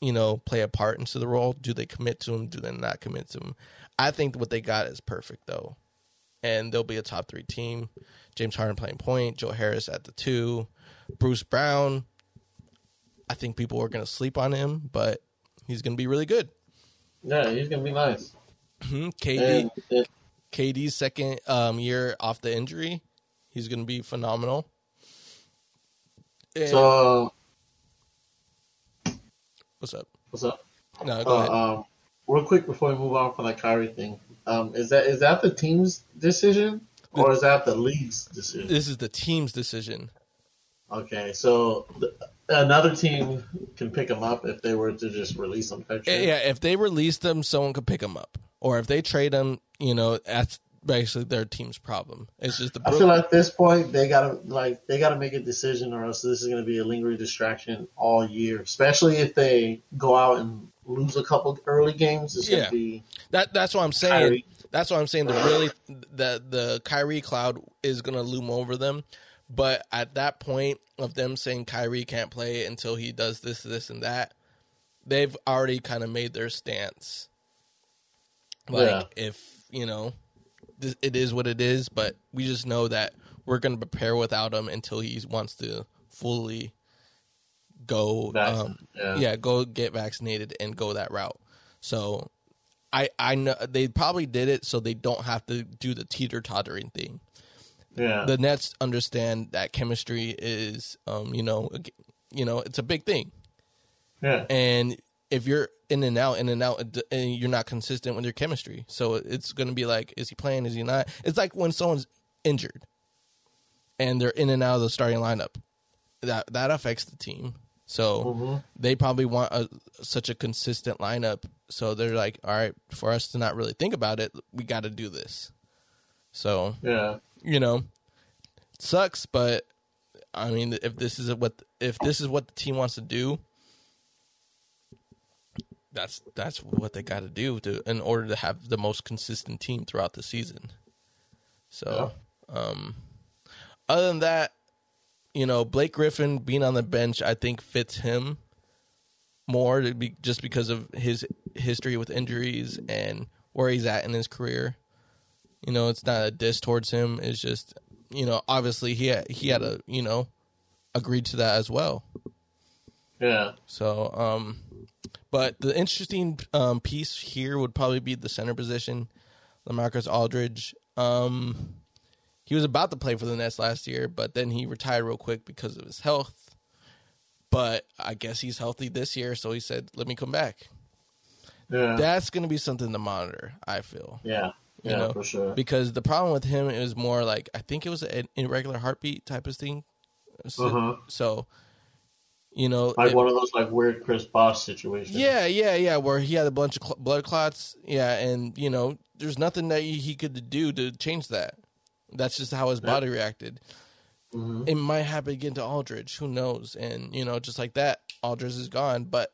you know, play a part into the role. Do they commit to him? Do they not commit to him? I think what they got is perfect though, and they'll be a top three team. James Harden playing point, Joe Harris at the two, Bruce Brown. I think people are going to sleep on him, but he's going to be really good. Yeah, he's gonna be nice. Mhm. KD, And KD's second um, year off the injury, he's going to be phenomenal. And- so what's up? what's up? No, go ahead. Uh, um, real quick before we move on from that Kyrie thing, um, is that is that the team's decision or is that the league's decision? this is the team's decision. Okay, so th- another team can pick him up if they were to just release shit. Yeah, if they release them, someone could pick them up, or if they trade them, you know, that's basically their team's problem. It's just the I feel like at this point they gotta like they gotta make a decision, or else this is gonna be a lingering distraction all year. Especially if they go out and lose a couple early games. It's Yeah. gonna be that that's what I'm saying. Kyrie. That's what I'm saying. The really the the Kyrie cloud is gonna loom over them. But at that point of them saying Kyrie can't play until he does this, this, and that, they've already kind of made their stance. Like Yeah. if you know, it is what it is. But we just know that we're gonna prepare without him until he wants to fully go. Um, yeah. yeah, go get vaccinated and go that route. So I I know they probably did it so they don't have to do the teeter tottering thing. yeah, The Nets understand that chemistry is um you know you know it's a big thing yeah, and if you're in and out in and out and you're not consistent with your chemistry. So it's going to be like is he playing? Is he not? It's like when someone's injured and they're in and out of the starting lineup. That that affects the team. So Mhm. they probably want a, such a consistent lineup. So they're like all right for us to not really think about it we got to do this. So yeah, you know sucks but i mean if this is what if this is what the team wants to do that's that's what they got to do to in order to have the most consistent team throughout the season so um other than that you know blake griffin being on the bench i think fits him more to be just because of his history with injuries and where he's at in his career you know, it's not a diss towards him. It's just, you know, obviously he had, he had a, you know, agreed to that as well. yeah, So, um, but the interesting um, piece here would probably be the center position, Lamarcus Aldridge. Um, he was about to play for the Nets last year, but then he retired real quick because of his health. But I guess he's healthy this year, so he said, "Let me come back." yeah, That's going to be something to monitor. I feel. yeah, you yeah, know, for sure. because the problem with him is more like I think it was an irregular heartbeat type of thing. So, Uh-huh. so, you know, Like it- one of those like weird Chris Bosh situations. yeah, yeah, yeah, where he had a bunch of cl- blood clots, yeah, and you know, there's nothing that he could do to change that. That's just how his body reacted. Mhm. It might happen again to Aldridge. Who knows? And you know, just like that, Aldridge is gone. But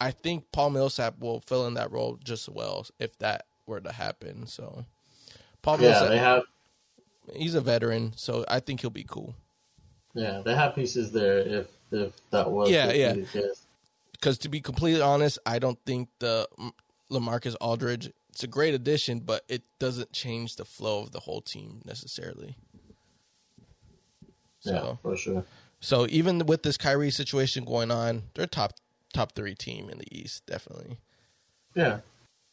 I think Paul Millsap will fill in that role just as well if that were to happen. So, Paul yeah, Millsap, they have he's a veteran, so I think he'll be cool. Yeah they have pieces there if if that was Yeah, yeah. Because to be completely honest, I don't think the mm, Lamarcus Aldridge. It's a great addition, but it doesn't change the flow of the whole team necessarily. So, yeah, for sure. so even with this Kyrie situation going on, they're top top three team in the East, definitely. Yeah,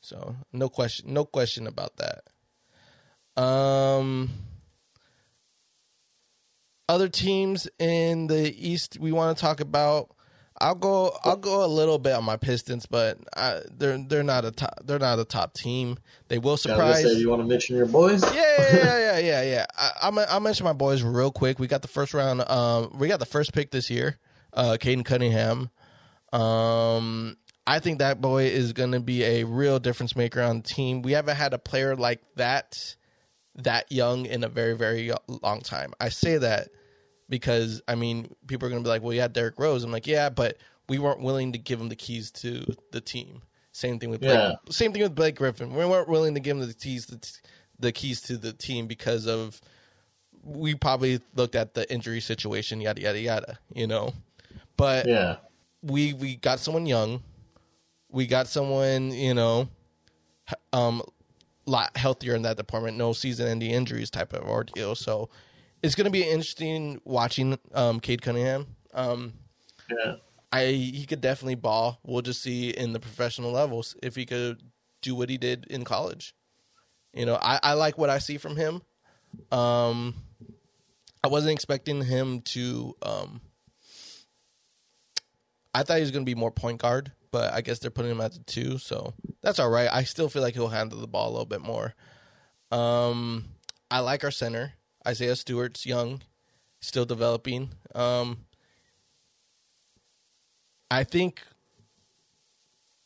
So no question, no question about that. Um, other teams in the East we want to talk about. I'll go. I'll go a little bit on my Pistons, but I, they're they're not a top. They're not a top team. They will yeah I was surprise. say, you want to mention your boys? Yeah, yeah, yeah, yeah, yeah, yeah. I, I'm, I'll mention my boys real quick. We got the first round. Um, we got the first pick this year. Uh, Caden Cunningham. Um, I think that boy is going to be a real difference maker on the team. We haven't had a player like that, that young in a very, very long time. I say that because I mean, people are going to be like, "Well, you had Derrick Rose." I'm like, "Yeah, but we weren't willing to give him the keys to the team." Same thing with Blake, Yeah. same thing with Blake Griffin. We weren't willing to give him the keys the, the keys to the team because of we probably looked at the injury situation, yada yada yada. You know, but Yeah, we we got someone young. We got someone, you know, um, lot healthier in that department. No season-ending injuries type of ordeal. So it's going to be interesting watching um, Cade Cunningham. Um, yeah, I he could definitely ball. We'll just see in the professional levels if he could do what he did in college. You know, I, I like what I see from him. Um, I wasn't expecting him to. Um, I thought he was going to be more point guard, but I guess they're putting him at the two, so that's all right. I still feel like he'll handle the ball a little bit more. Um, I like our center, Isaiah Stewart's young, still developing. Um, I think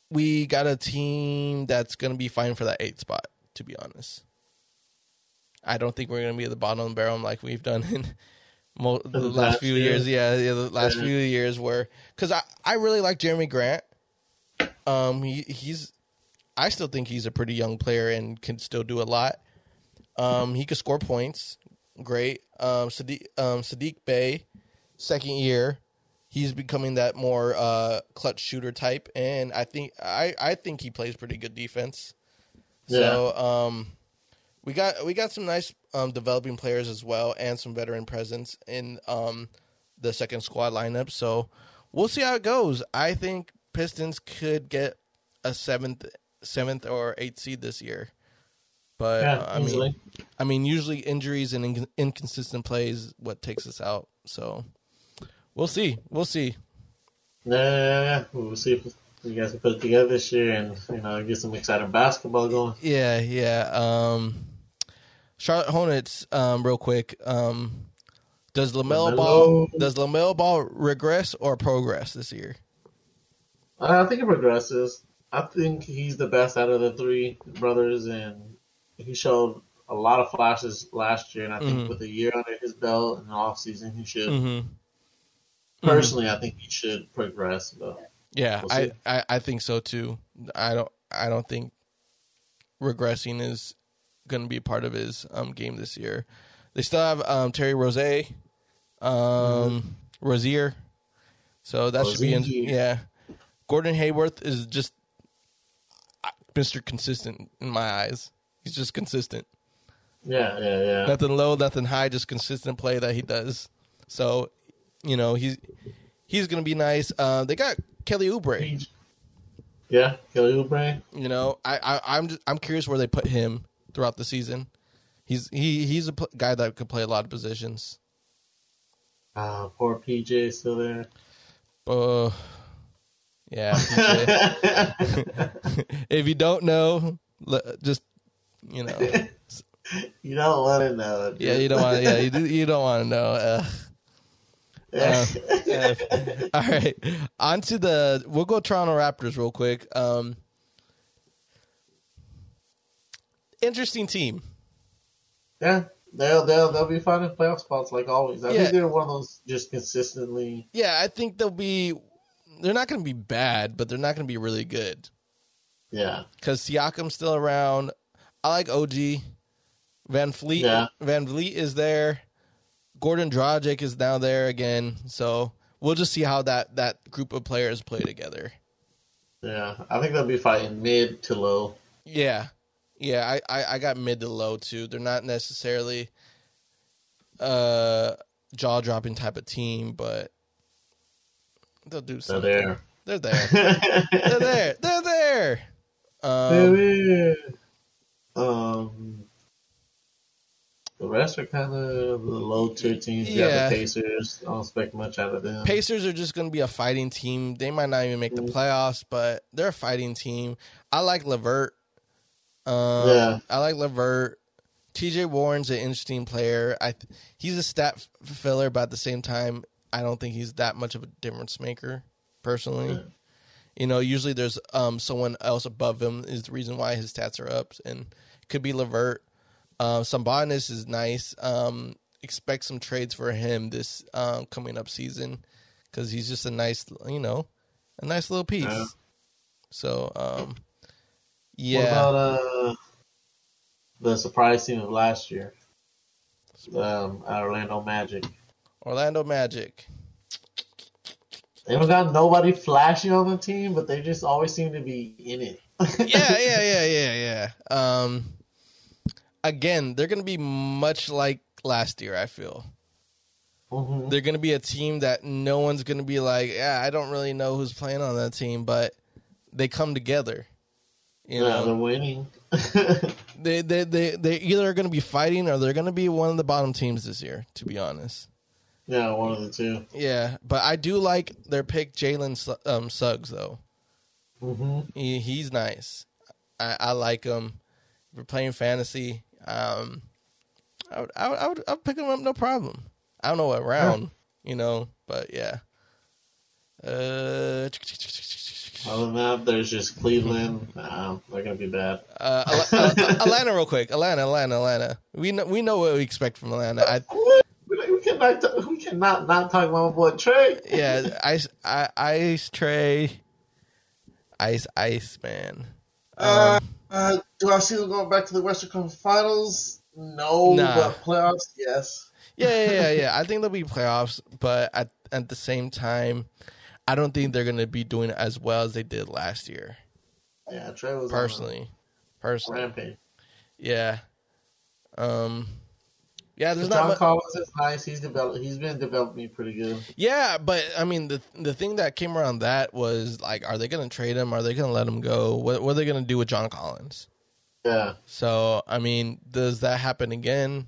we got a team that's going to be fine for that eighth spot. To be honest, I don't think we're going to be at the bottom of the barrel like we've done in <laughs> mo- the last last few year. years. Yeah, yeah, the last Yeah. few years where because I I really like Jerami Grant. Um, he he's I still think he's a pretty young player and can still do a lot. Um, he could score points, great. Um, Saddiq um, Saddiq Bey, second year, he's becoming that more uh clutch shooter type, and I think I I think he plays pretty good defense. Yeah. So um, we got we got some nice um developing players as well, and some veteran presence in um the second squad lineup. So we'll see how it goes. I think Pistons could get a seventh seventh or eighth seed this year. But Yeah, I easily. mean, I mean, usually injuries and in- inconsistent plays what takes us out. So we'll see. We'll see. Yeah, yeah, yeah. We'll see if you guys can put it together this year and you know get some exciting basketball going. Yeah, yeah. Um, Charlotte Hornets. Um, real quick. Um, does Lamelo. Ball does Lamelo Ball regress or progress this year? I think it progresses. I think he's the best out of the three brothers, and he showed a lot of flashes last year. And I think Mhm. with a year under his belt in the off season, he should. Mm-hmm. Personally, I think he should progress. But Yeah, We'll I. I I think so too. I don't I don't think regressing is going to be part of his um, game this year. They still have um, Terry Rose, um, Rozier, so that should be in, yeah. Gordon Hayward is just Mr. Consistent in my eyes. He's just consistent. yeah, yeah, yeah. Nothing low, nothing high, just consistent play that he does. So, you know, he's he's going to be nice. Uh, they got Kelly Oubre. Yeah, Kelly Oubre. You know, I, I I'm just, I'm curious where they put him throughout the season. He's he he's a pl- guy that could play a lot of positions. Uh, poor PJ still there. Uh, yeah. <laughs> <laughs> If you don't know, just you know, <laughs> you don't want to know. yeah, you don't want, yeah, you, do- <laughs> you don't want to know. Uh, uh, uh, all right, on to the. We'll go Toronto Raptors real quick. Um, interesting team. yeah, they'll they'll they'll be finding playoff spots like always. I Yeah. think they're one of those just consistently. Yeah, I think they'll be. They're not going to be bad, but they're not going to be really good Yeah, because Siakam's still around. I like OG. VanVleet. Yeah. VanVleet is there. Goran Dragic is now there again. So we'll just see how that that group of players play together. yeah. I think they'll be fighting mid to low. Yeah, yeah. I I, I got mid to low too. They're not necessarily uh jaw dropping type of team, but they'll do They're there. They're <laughs> there. They're there. They're there. They're Um, there. Um, the rest are kind of the low tier teams. You Yeah. the Pacers. I don't expect much out of them. Pacers are just going to be a fighting team. They might not even make the playoffs, but they're a fighting team. I like Levert. Um, Yeah. I like Levert. TJ Warren's an interesting player. I th- he's a stat f- filler, but at the same time, I don't think he's that much of a difference maker. Personally, Yeah. You know, usually there's um someone else above him is the reason why his stats are up, and it could be Levert. Um, Sabonis is nice. Um, expect some trades for him this um, coming up season because he's just a nice, you know, a nice little piece. Yeah. So, um, What yeah, about uh, the surprise team of last year? Um, Orlando Magic. Orlando Magic. They don't got nobody flashy on the team, but they just always seem to be in it. yeah, yeah, yeah, yeah, yeah. Um, again, they're gonna be much like last year. I feel Mhm. they're gonna be a team that no one's gonna be like, yeah, I don't really know who's playing on that team, but they come together. You yeah, they're winning. <laughs> they they they they either are gonna be fighting or they're gonna be one of the bottom teams this year. To be honest, yeah, one of the two. yeah. But I do like their pick, Jalen um, Suggs, though. hmm He, he's nice. I, I like him. If we're playing fantasy, um, I would, I would, I would, I would pick him up, no problem. I don't know what round, you know, but yeah. Uh, Other than that, there's just Cleveland. Nah, they're gonna be bad. Uh, <laughs> Atlanta, real quick. Atlanta, Atlanta, Atlanta. We know we know what we expect from Atlanta. I, What? We we cannot. t- We cannot not talk about my boy Trae. yeah, ice, I, ice tray, ice, ice man. Uh, Um, uh, do I see them going back to the Western Conference Finals? No, Nah. but playoffs, yes. yeah, yeah, yeah, yeah. I think there'll be playoffs, but at at the same time, I don't think they're gonna be doing as well as they did last year. Yeah, Trae was on Personally, personally, rampage. yeah. Um, yeah. There's John not. Mu- Collins is nice. He's developed. He's been developing pretty good. Yeah, but I mean the the thing that came around that was like, are they going to trade him? Are they going to let him go? What, what are they going to do with John Collins? Yeah, So I mean, does that happen again?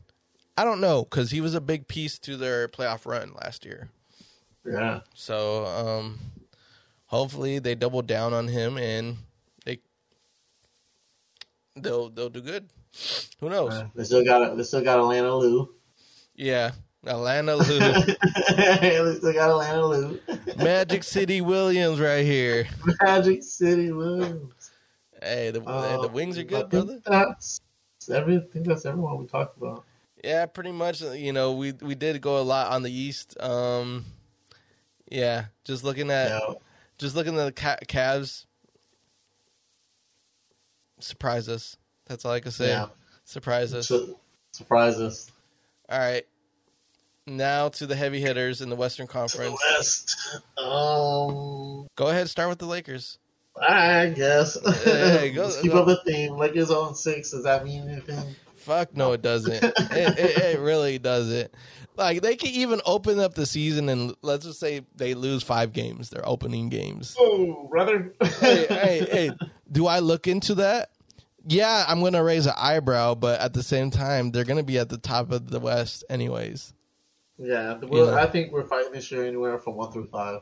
I don't know because he was a big piece to their playoff run last year. yeah. So um, hopefully they double down on him and they they'll they'll do good. Who knows? Uh, They still got. They still got Atlanta Lou. Yeah, Atlanta Lou, <laughs> they still got Atlanta Lou. Magic City Williams right here. Magic City Williams. Hey, the Uh, the wings are good, brother. That's everything. That's everyone we talked about. Yeah, pretty much. You know, we we did go a lot on the east. Um, yeah, just looking at Yeah, just looking at the ca- Cavs. Surprise us. That's all I can say. Yeah. Surprise us. Surprise us. all right. Now to the heavy hitters in the Western To the Conference. West. Um, Go ahead, start with the Lakers. I guess. Hey, go- <laughs> Let's keep go. up the theme. Lakers on six. Does that mean anything? Fuck no, it doesn't. <laughs> it, it, it really doesn't. Like they can even open up the season and let's just say they lose five games, their opening games. Oh, brother. hey, hey, hey, <laughs> do I look into that? Yeah, I'm going to raise an eyebrow, but at the same time, they're going to be at the top of the West, anyways. Yeah, well, know. I think we're fighting this year anywhere from one through five.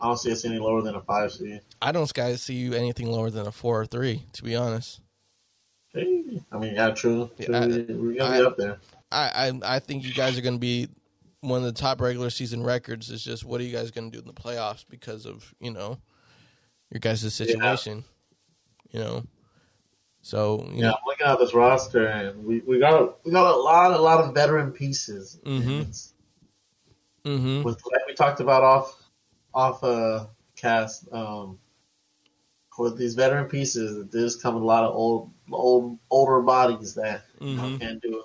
I don't see us any lower than a five seed. I don't guys see you anything lower than a four or three, to be honest. Hey, I mean, yeah, true. Yeah, True, I- we- we're gonna I- be up there. I, I, I think you guys are going to be one of the top regular season records. Is just what are you guys going to do in the playoffs because of you know your guys' situation, you know. So you Yeah, know, I'm looking at this roster, and we, we got we got a lot a lot of veteran pieces. Mhm. And it's- hmm With like we talked about off off uh cast, um, with these veteran pieces, there's come a lot of old old older bodies that you know, Mhm. can't do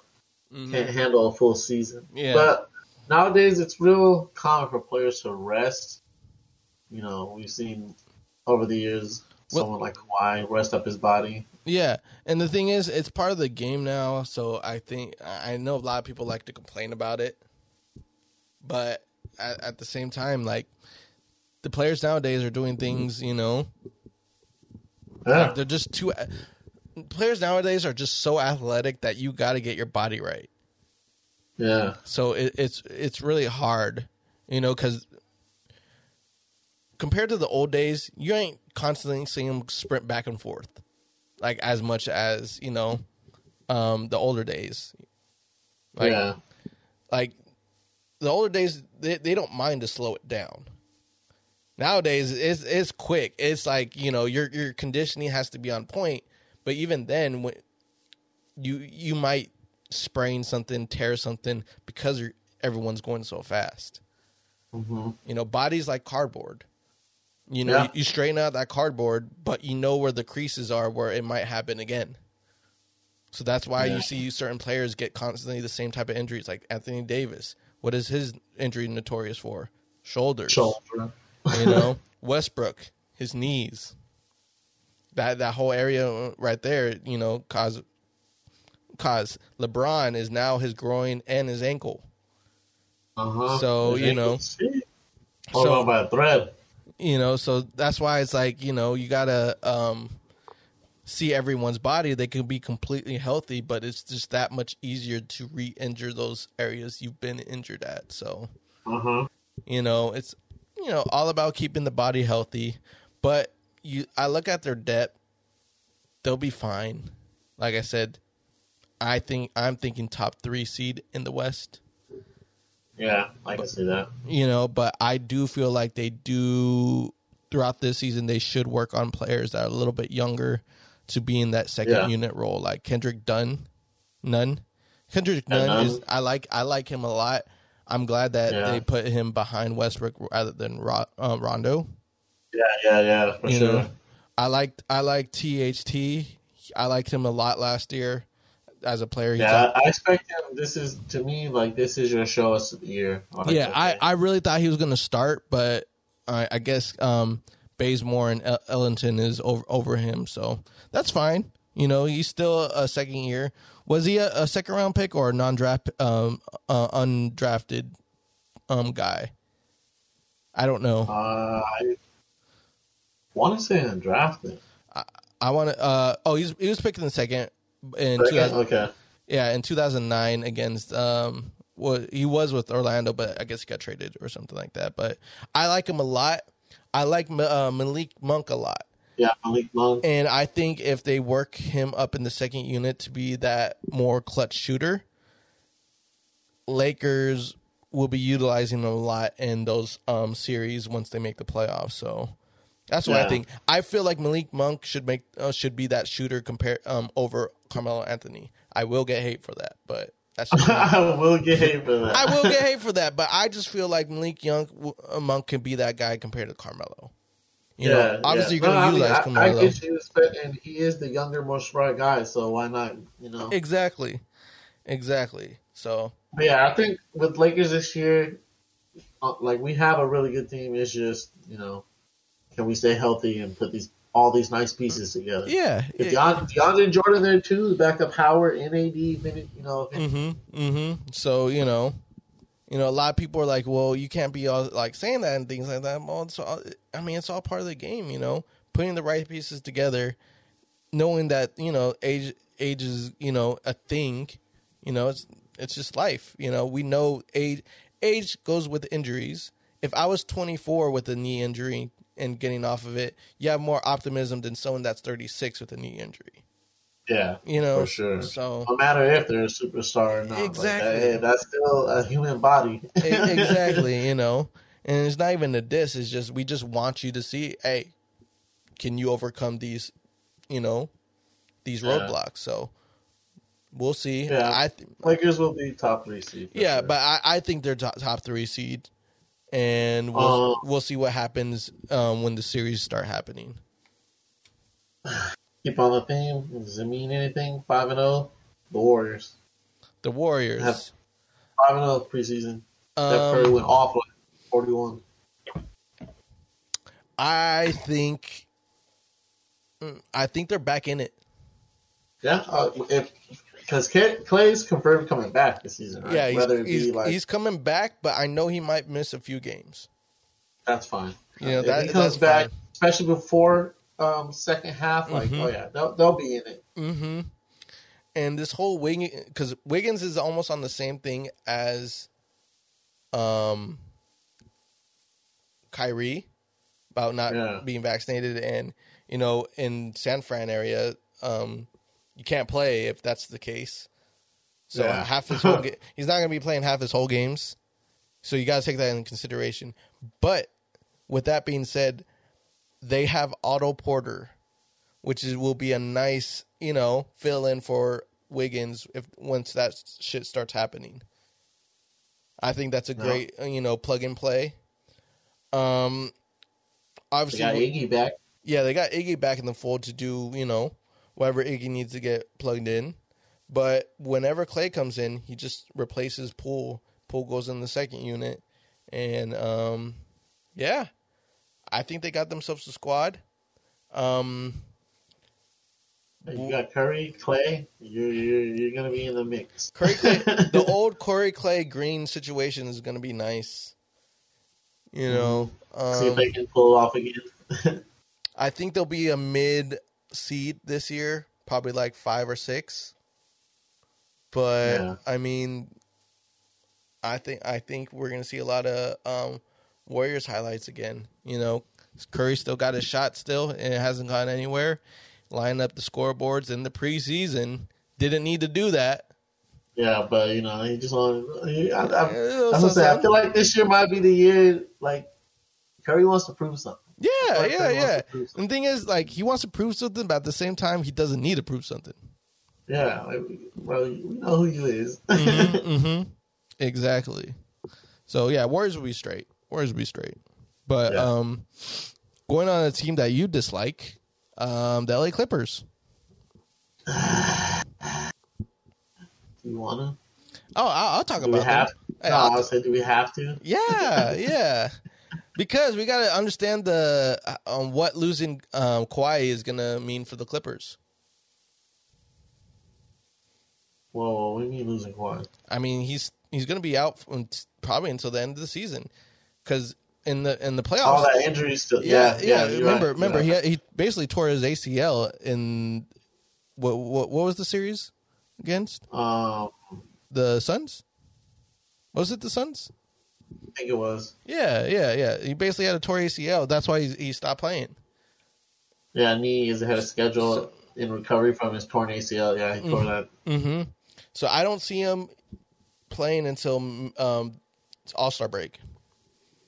hmm can't handle a full season. Yeah. But nowadays it's real common for players to rest. You know, we've seen over the years someone like Kawhi rest up his body. Yeah, and the thing is, it's part of the game now. So I think I know a lot of people like to complain about it, but at, at the same time, like the players nowadays are doing things, you know, Yeah. they're just too. Players nowadays are just so athletic that you got to get your body right. Yeah. So it, it's it's really hard, you know, because compared to the old days, you ain't constantly seeing them sprint back and forth, like as much as you know, um, the older days. Like yeah. like the older days, they they don't mind to slow it down. Nowadays, it's it's quick. It's like you know your your conditioning has to be on point, but even then, when you you might sprain something, tear something because you're, everyone's going so fast. hmm You know, bodies like cardboard. You know, Yeah. you, straighten out that cardboard, but you know where the creases are where it might happen again. So that's why Yeah. you see certain players get constantly the same type of injuries, like Anthony Davis. What is his injury notorious for? Shoulders. Shoulder. You know, <laughs> Westbrook, his knees. That that whole area right there, you know, cause cause LeBron is now his groin and his ankle. Uh-huh. So, His you know, ankles. Hold so- on by a thread. You know so that's why it's like you know you gotta um see everyone's body. They can be completely healthy but it's just that much easier to re-injure those areas you've been injured at. So Uh-huh. you know it's you know all about keeping the body healthy but you i look at their depth they'll be fine. Like i said i think i'm thinking top three seed in the west Yeah, I can see that. you know, but I do feel like they do throughout this season they should work on players that are a little bit younger to be in that second Yeah. unit role, like Kendrick Dunn, Nunn. Kendrick Nunn Nunn. is I like I like him a lot. I'm glad that Yeah. they put him behind Westbrook rather than uh, Rondo. Yeah, yeah, yeah, for You sure. know, I liked I like THT. I liked him a lot last year as a player. Yeah, I expect him. This is to me like this is your show us of the year. yeah, I. I really thought he was going to start, but I, I guess um, Bazemore and El- Ellington is over over him, so that's fine. You know, he's still a second year. Was he a, a second round pick or a non draft um, uh, undrafted um guy? I don't know. Uh, I want to say undrafted. I want to. Uh, oh, he's he was picked in the second in? 2000, Okay. yeah in 2009 against um. Well, he was with Orlando, but I guess he got traded or something like that. But I like him a lot. I like uh, Malik Monk a lot. Yeah, Malik Monk. And I think if they work him up in the second unit to be that more clutch shooter, Lakers will be utilizing him a lot in those um, series once they make the playoffs. So that's what I think. I feel like Malik Monk should make uh, should be that shooter compare um, over Carmelo Anthony. I will get hate for that, but that's. <laughs> I will get hate for that. I will get hate for that, but I just feel like Malik Young uh, Monk can be that guy compared to Carmelo. You know, obviously yeah. you're going to mean, utilize I, Carmelo. I get you, and he is the younger, more smart guy. So why not? You know. Exactly. Exactly. So But yeah, I think with Lakers this year, uh, like we have a really good team. It's just you know, can we stay healthy and put these all these nice pieces together? yeah. If DeAndre, DeAndre Jordan there too, the backup Howard, NAD, minute, you know, mm-hmm. Mm-hmm. So, you know, you know, a lot of people are like, well, you can't be all like saying that and things like that. Well, it's all, I mean, it's all part of the game, you know, putting the right pieces together, knowing that, you know, age, age is, you know, a thing, you know, it's, it's just life. You know, we know age, age goes with injuries. If I was 24 with a knee injury and getting off of it, you have more optimism than someone that's 36 with a knee injury. yeah, You know, for sure. So No matter if they're a superstar or not, like, Exactly. hey, that's still a human body. <laughs> Exactly, you know. And it's not even a diss, it's just we just want you to see, hey, can you overcome these, you know, these Yeah. roadblocks? So we'll see. Yeah. I th- Lakers will be top three seed. yeah, sure. but I, I think they're top, top 3 seed and we'll Uh, we'll see what happens um, when the series start happening. <sighs> keep on the theme. Does it mean anything? Five and zero. The Warriors. The Warriors. Have- Five and zero preseason. Steph Curry Um, went off like forty one. I think mm, I think they're back in it. Yeah, uh, if because Clay's confirmed coming back this season, right? Yeah, he's, Whether he's, be like he's coming back, but I know he might miss a few games. that's fine. You know, if that- he comes that's back, fine. especially before um, second half, like Mhm. oh yeah, they'll, they'll be in it. Mm-hmm. And this whole Wiggins, because Wiggins is almost on the same thing as, um, Kyrie about not Yeah. being vaccinated, and you know, in San Fran area, um, you can't play if that's the case. So Yeah. half his whole <laughs> ga- he's not going to be playing half his whole games. So you got to take that into consideration. But with that being said, they have Otto Porter, which is, will be a nice, you know, fill in for Wiggins if once that shit starts happening. I think that's a great, you know, plug and play. Um, They obviously, got Iggy back. yeah, they got Iggy back in the fold to do, you know, whatever Iggy needs to get plugged in. But whenever Clay comes in, he just replaces Poole. Poole goes in the second unit, and um, yeah, I think they got themselves a squad. Um, You got Curry, Clay. You're you're, you're gonna be in the mix. Curry Clay, <laughs> the old Corey Clay Green situation is going to be nice. You know, See if um, they can pull it off again. <laughs> I think there'll be a mid seed this year, probably like five or six. But Yeah. I mean, I think I think we're gonna see a lot of um, Warriors highlights again. You know, Curry still got his shot still, and it hasn't gone anywhere. Line up the scoreboards in the preseason. Didn't need to do that. yeah, but you know he just want. I, I, gonna say I feel like this year might be the year. Like Curry wants to prove something. Yeah, Like yeah, yeah. And the thing is, like, he wants to prove something, but at the same time, he doesn't need to prove something. Yeah, like, bro, we know who you is. hmm <laughs> Exactly. So yeah, Warriors will be straight. Warriors will be straight. But Yeah. um, going on a team that you dislike, um, the LA Clippers. <sighs> Do you wanna? Oh, I'll, I'll talk Do we about have? them. No, I'll- I said, do we have to? Yeah, <laughs> yeah. Because we got to understand the uh, um, what losing um, Kawhi is gonna mean for the Clippers. Whoa, what do you mean losing Kawhi? I mean, he's he's gonna be out from probably until the end of the season. Because in the in the playoffs, All that injury still. yeah, Yeah, yeah. you're remember, right, remember, he he basically tore his ACL in what what what was the series against Um, the Suns? Was it the Suns? I think it was. Yeah, yeah, yeah. He basically had a tore ACL. That's why he, he stopped playing. Yeah, knee is ahead of schedule in recovery from his torn ACL. Yeah, he tore that. hmm So I don't see him playing until um, All Star break,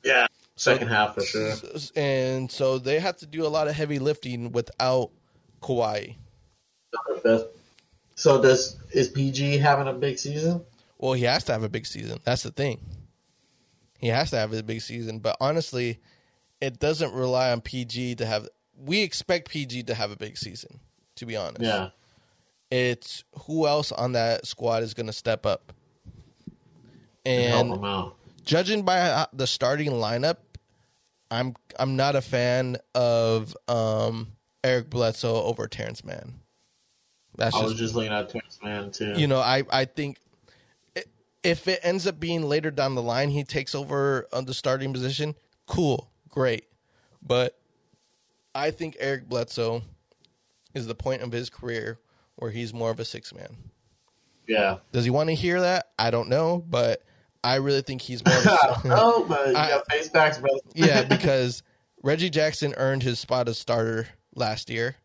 Yeah, second half for sure. and so they have to do a lot of heavy lifting without Kawhi. So does is PG having a big season? Well, he has to have a big season. That's the thing. He has to have a big season, but honestly, it doesn't rely on PG to have. We expect PG to have a big season. To be honest, Yeah, it's who else on that squad is going to step up. and help him out. judging by the starting lineup, I'm I'm not a fan of um, Eric Bledsoe over Terrence Mann. That's I was just looking at Terrence Mann too. you know I I think if it ends up being later down the line he takes over on the starting position, cool, great, but I think Eric Bledsoe is the point of his career where he's more of a six man. yeah. Does he want to hear that? I don't know, but I really think he's more. Of a, <laughs> no, oh, but you got face brother. yeah, <laughs> because Reggie Jackson earned his spot as starter last year.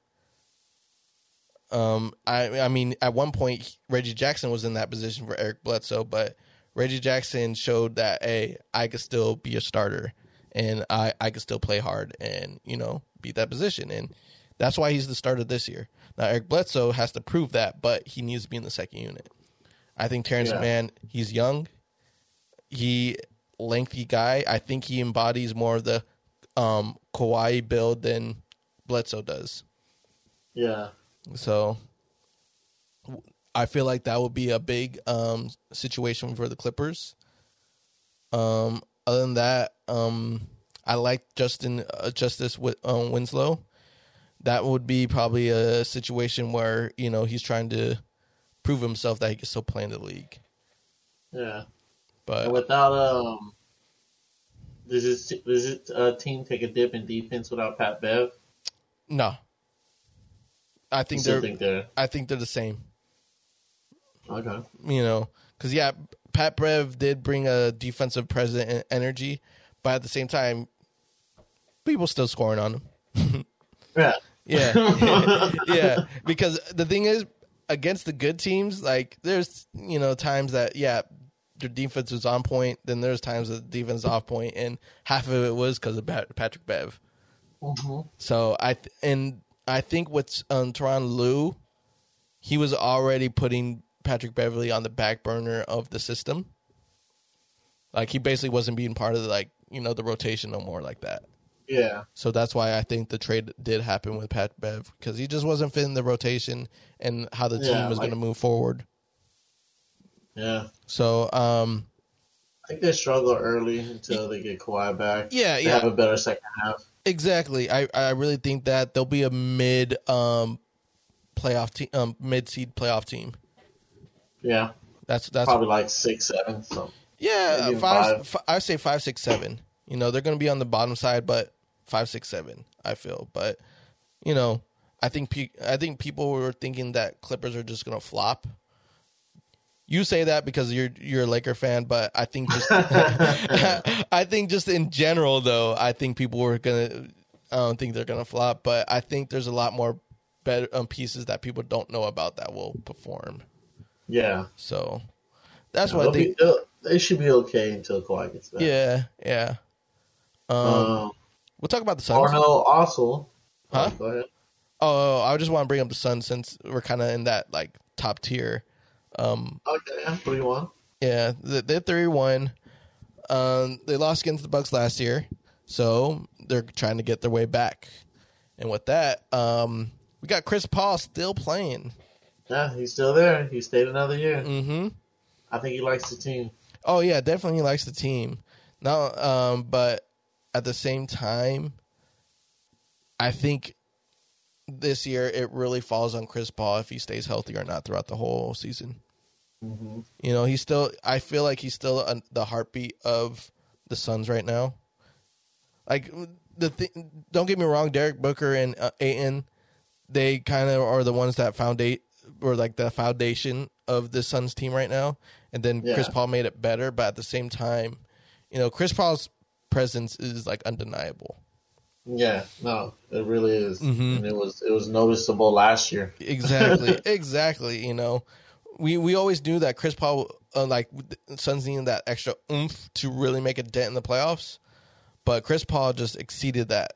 Um, I I mean, at one point Reggie Jackson was in that position for Eric Bledsoe, but Reggie Jackson showed that hey, I could still be a starter, and I I could still play hard, and you know beat that position, and that's why he's the starter this year. Now Eric Bledsoe has to prove that, but he needs to be in the second unit. I think Terrence Yeah. Mann, he's young, he lengthy guy. I think he embodies more of the um Kawhi build than Bledsoe does. yeah, So I feel like that would be a big um situation for the Clippers. Um other than that, um I like Justin uh, Justice Wi- um, Winslow. That would be probably a situation where, you know, he's trying to prove himself that he can still play in the league. yeah. But without um, does this does this uh, team take a dip in defense without Pat Bev? no. I think they're think they're I think they're the same. okay. you know, because yeah, Pat Bev did bring a defensive present and energy, but at the same time, people still scoring on him. <laughs> Yeah, Yeah, <laughs> <laughs> yeah. Because the thing is, against the good teams, like there's you know times that yeah, their defense was on point. Then there's times that the defense off point, and half of it was because of Patrick Bev. Mhm. So I th- and I think with um, Tyronn Lue, he was already putting Patrick Beverley on the back burner of the system. Like he basically wasn't being part of the, like you know the rotation no more like that. yeah, So that's why I think the trade did happen with Pat Bev because he just wasn't fitting the rotation and how the team Yeah, was like- going to move forward. yeah. So um I think they struggle early until they get Kawhi back. yeah They yeah have a better second half. Exactly. I I really think that there'll be a mid um playoff team um mid seed playoff team. Yeah, That's that's probably like six, seven. So Yeah, five. five. I say five, six, seven. You know, they're going to be on the bottom side, but five, six, seven. I feel, but you know, I think pe- I think people were thinking that Clippers are just going to flop. You say that because you're you're a Laker fan, but I think just <laughs> <laughs> I think just in general though, I think people were gonna. I don't think they're gonna flop, but I think there's a lot more better um, pieces that people don't know about that will perform. yeah, So that's what I think. be- they'll- should be okay until Kawhi gets back. Yeah, yeah. Um, Um, We'll talk about the Suns. Arno also. Huh? Go ahead. Oh, I just want to bring up the Suns since we're kind of in that like top tier. Um, Okay, yeah, three one. yeah, they- they're three one. Um, they lost against the Bucks last year, so they're trying to get their way back. And with that, um, we got Chris Paul still playing. Yeah, he's still there. He stayed another year. Mm-hmm. I think he likes the team. Oh yeah, definitely he likes the team. Now, um, but at the same time, I think this year it really falls on Chris Paul if he stays healthy or not throughout the whole season. hmm You know, he's still. I feel like he's still a, the heartbeat of the Suns right now. Like the thing, don't get me wrong, Derek Booker and uh, Ayton, they kind of are the ones that foundate or like the foundation of the Suns team right now. And then Chris Paul made it better, but at the same time, you know, Chris Paul's presence is like undeniable. Yeah, no, it really is, Mhm. and it was it was noticeable last year. Exactly, <laughs> exactly. You know, we we always knew that Chris Paul, uh, like Suns needed that extra oomph to really make a dent in the playoffs, but Chris Paul just exceeded that,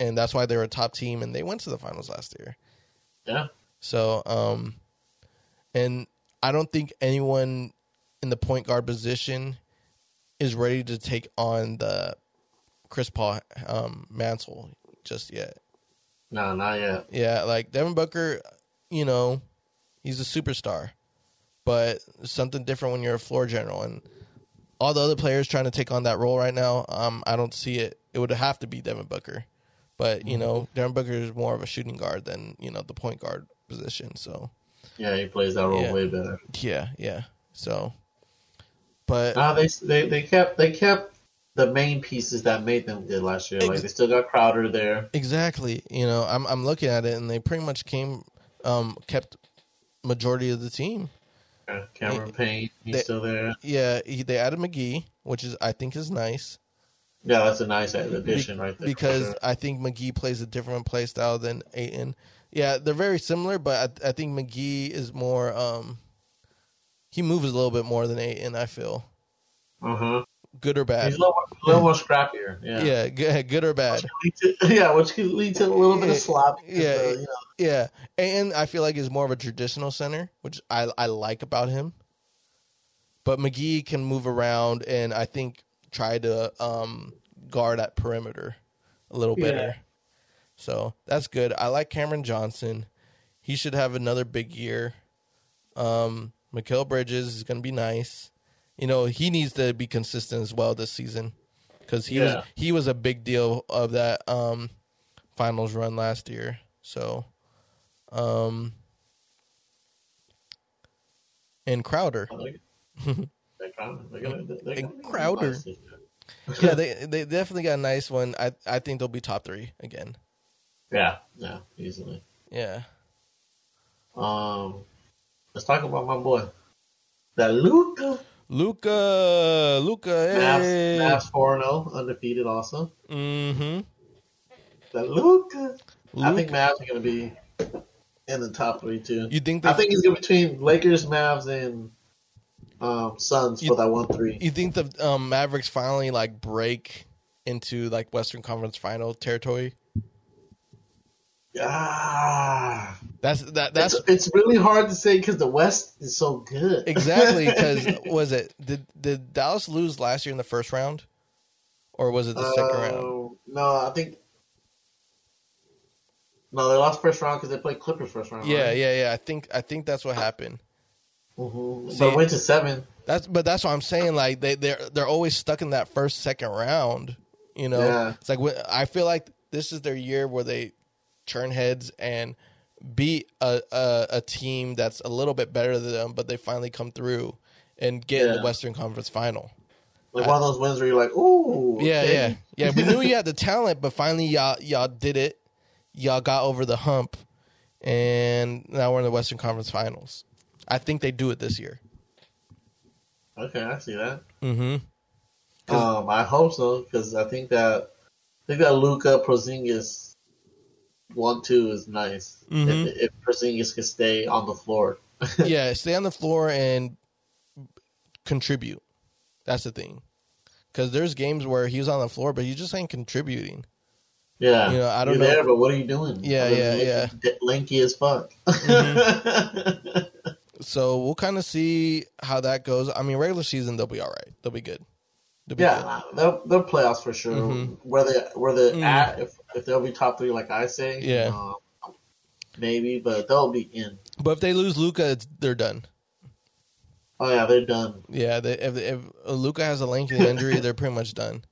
and that's why they were a top team and they went to the finals last year. Yeah, So, um, and I don't think anyone in the point guard position is ready to take on the Chris Paul um, mantle just yet. no, not yet. Yeah, like Devin Booker, you know, he's a superstar, but something different when you're a floor general and all the other players trying to take on that role right now. Um, I don't see it. It would have to be Devin Booker, but you know, Devin Booker is more of a shooting guard than you know the point guard position. So Yeah, he plays that role Yeah. way better. yeah, yeah. So, but No, they they they kept they kept the main pieces that made them good last year. Like they still got Crowder there. exactly, you know, I'm I'm looking at it and they pretty much came, um, kept majority of the team. Uh, Cameron Payne, he's they- still there. Yeah, he, they added McGee, which is I think is nice. Yeah, that's a nice addition right there. because sure. I think McGee plays a different play style than Ayton. Yeah, they're very similar, but I, I think McGee is more. Um, he moves a little bit more than Ayton. I feel uh-huh. Good or bad. he's a little, more, a little more scrappier. Yeah. Yeah, good, <laughs> good or bad. Lead to- <laughs> yeah, which could lead to a little bit of slop. yeah, uh, you know, Yeah, and I feel like is more of a traditional center, which I I like about him. But McGee can move around, and I think try to um, guard at perimeter a little Yeah. better. So that's good. I like Cameron Johnson. He should have another big year. Um, Mikal Bridges is going to be nice. You know, he needs to be consistent as well this season because he Yeah. was he was a big deal of that um, finals run last year. So, um, and Crowder, like, they're trying- they're gonna- they're gonna- And Crowder. nice this year. yeah, they they definitely got a nice one. I I think they'll be top three again. Yeah, yeah, easily. Yeah. Um, let's talk about my boy, that Luka. Luka, Luka, hey. Mavs four zero, undefeated. Also, Mm-hmm. that Luka. I think Mavs are gonna be in the top three too. You think I think he's gonna be between Lakers, Mavs, and um, Suns You- for that one three. You think the um, Mavericks finally like break into like Western Conference Final territory? Ah, That's that. That's it's, it's really hard to say because the West is so good. exactly because <laughs> was it did did Dallas lose last year in the first round, or was it the second round? Uh, No, I think. No, they lost first round because they played Clippers first round. Yeah, right? yeah, yeah. I think I think that's what happened. hmm See- but went to seven. That's but that's what I'm saying. Like they they're they're always stuck in that first second round. You know, Yeah. it's like I feel like this is their year where they turn heads and beat a, a a team that's a little bit better than them, but they finally come through and get in the Western Conference Final. Like one of those wins where you're like, ooh. Yeah, okay. yeah, yeah. We knew you had the <laughs> talent, but finally y'all y'all did it. Y'all got over the hump, and now we're in the Western Conference Finals. I think they do it this year. Okay, I see that. Mm-hmm. Um, I hope so because I think that I think that Luka Porzingis one two is nice. Mhm. If, if Porzingis can stay on the floor. <laughs> yeah, stay on the floor and contribute. That's the thing. Because there's games where he's on the floor, but he just ain't contributing. Yeah, You know, I don't You're know. there, but what are you doing? Yeah, yeah, yeah. lanky- as fuck. <laughs> So we'll kind of see how that goes. I mean, regular season they'll be all right. They'll be good. They'll yeah, they'll they're playoffs for sure. Mhm. Where they where they Mm. at? If if they'll be top three, like I say, Yeah. uh, maybe, but they'll be in. But if they lose Luka, they're done. Oh yeah, they're done. Yeah, they, if if Luka has a lengthy injury, they're pretty much done.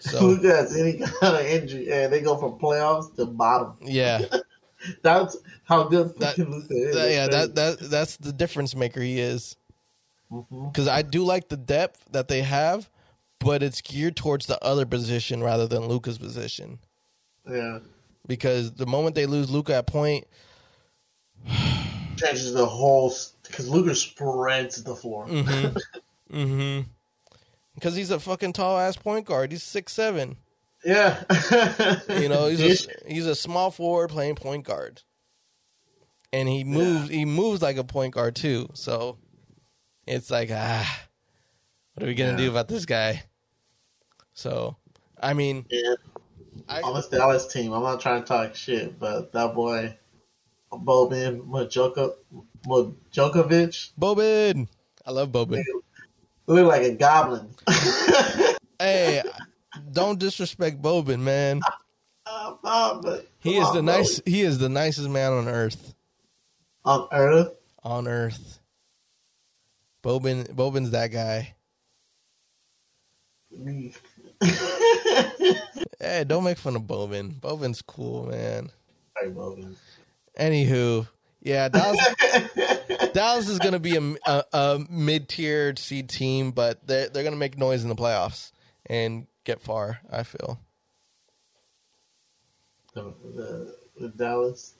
So <laughs> Who has any kind of injury, and they go from playoffs to bottom. yeah, <laughs> That's how good That- Luka is. that- yeah, that that that's the difference maker he is. Because I do like the depth that they have, but it's geared towards the other position rather than Luka's position. Yeah, Because the moment they lose Luka at point, changes the whole because Luka spreads the floor. mm-hmm, <laughs> mm-hmm. Because he's a fucking tall ass point guard. He's six seven. Yeah, <laughs> You know, he's a, he's a small forward playing point guard, and he moves he moves like a point guard too. So it's like ah, what are we gonna Yeah. do about this guy? So I mean, yeah. I, on this Dallas team, I'm not trying to talk shit, but that boy Boban Majoko, Majokovic Boban, I love Boban. look like a goblin. <laughs> hey, don't disrespect Boban, man. <laughs> Uh, uh, He is on, the nice. He is the nicest man on earth. on Earth. On earth, Boban. Boban's that guy. Hey, don't make fun of Bowman. Bowman's cool, man. Sorry, Boban. Anywho, yeah, Dallas. Dallas is going to be a, a, a mid-tier seed team, but they're they're going to make noise in the playoffs and get far. I feel. the, the, the Dallas.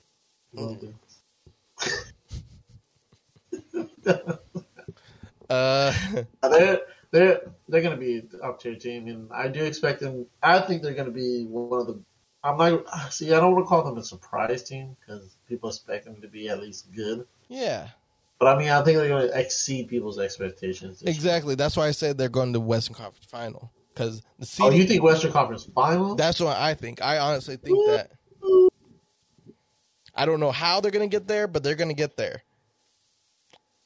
Boban. Uh, they're they're they're gonna be up tier team, and I do expect them. I think they're gonna be one of the. I'm not see. I don't want to call them a surprise team because people expect them to be at least good. yeah, But I mean, I think they're gonna exceed people's expectations. this year. exactly. That's why I said they're going to Western Conference Final because the Oh, you think Western Conference Final? That's what I think. I honestly think that. I don't know how they're going to get there, but they're going to get there.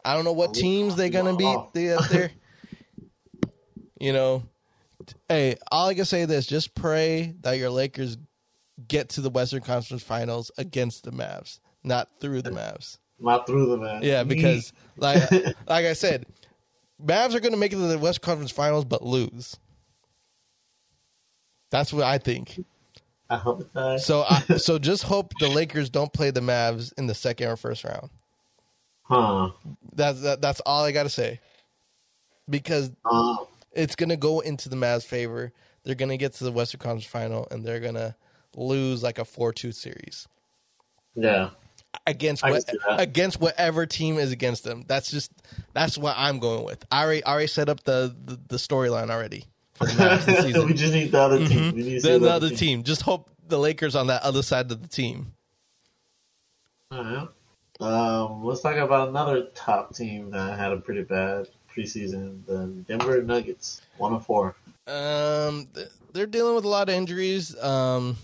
I don't know what oh, teams they're going to be Oh. there. <laughs> you know, hey, all I can say is this, just pray that your Lakers get to the Western Conference Finals against the Mavs, not through the Mavs. Not through the Mavs. Yeah, because like <laughs> like I said, Mavs are going to make it to the West Conference Finals but lose. That's what I think. I hope does. So, I, so just hope the Lakers don't play the Mavs in the second or first round. Huh. That's that, that's all I got to say. Because Uh, it's gonna go into the Mavs' favor. They're gonna get to the Western Conference Final and they're gonna lose like a four-two series yeah. against what, against whatever team is against them. That's just that's what I'm going with. I already I already set up the the, the storyline already for the <laughs> we just need the other team. We need to Then the other team. Just hope the Lakers on that other side of the team. All right. Um, let's talk about another top team that had a pretty bad preseason. The Denver Nuggets, one and four. Um, they're dealing with a lot of injuries. Um,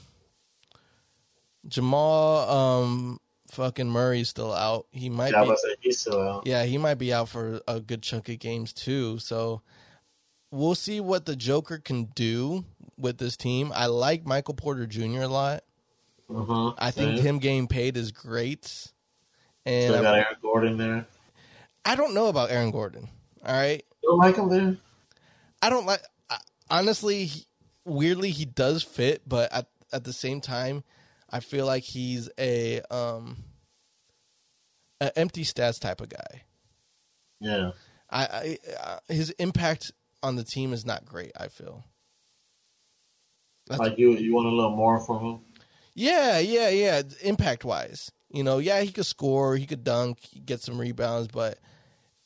Jamal, um, fucking Murray's still out. He might Yeah, be. still out. Yeah, he might be out for a good chunk of games too. So we'll see what the Joker can do with this team. I like Michael Porter Jr. a lot. Uh-huh. I think Same. him getting paid is great. And Still I, got Aaron Gordon there. I don't know about Aaron Gordon. All right. You don't like him there? I don't like. I, honestly, he, weirdly, he does fit, but at at the same time, I feel like he's a um, an empty stats type of guy. Yeah. I, I uh, his impact on the team is not great. I feel. That's, Like you, you want a little more from him? yeah, yeah, yeah. Impact wise, you know, yeah, he could score, he could dunk, get some rebounds, but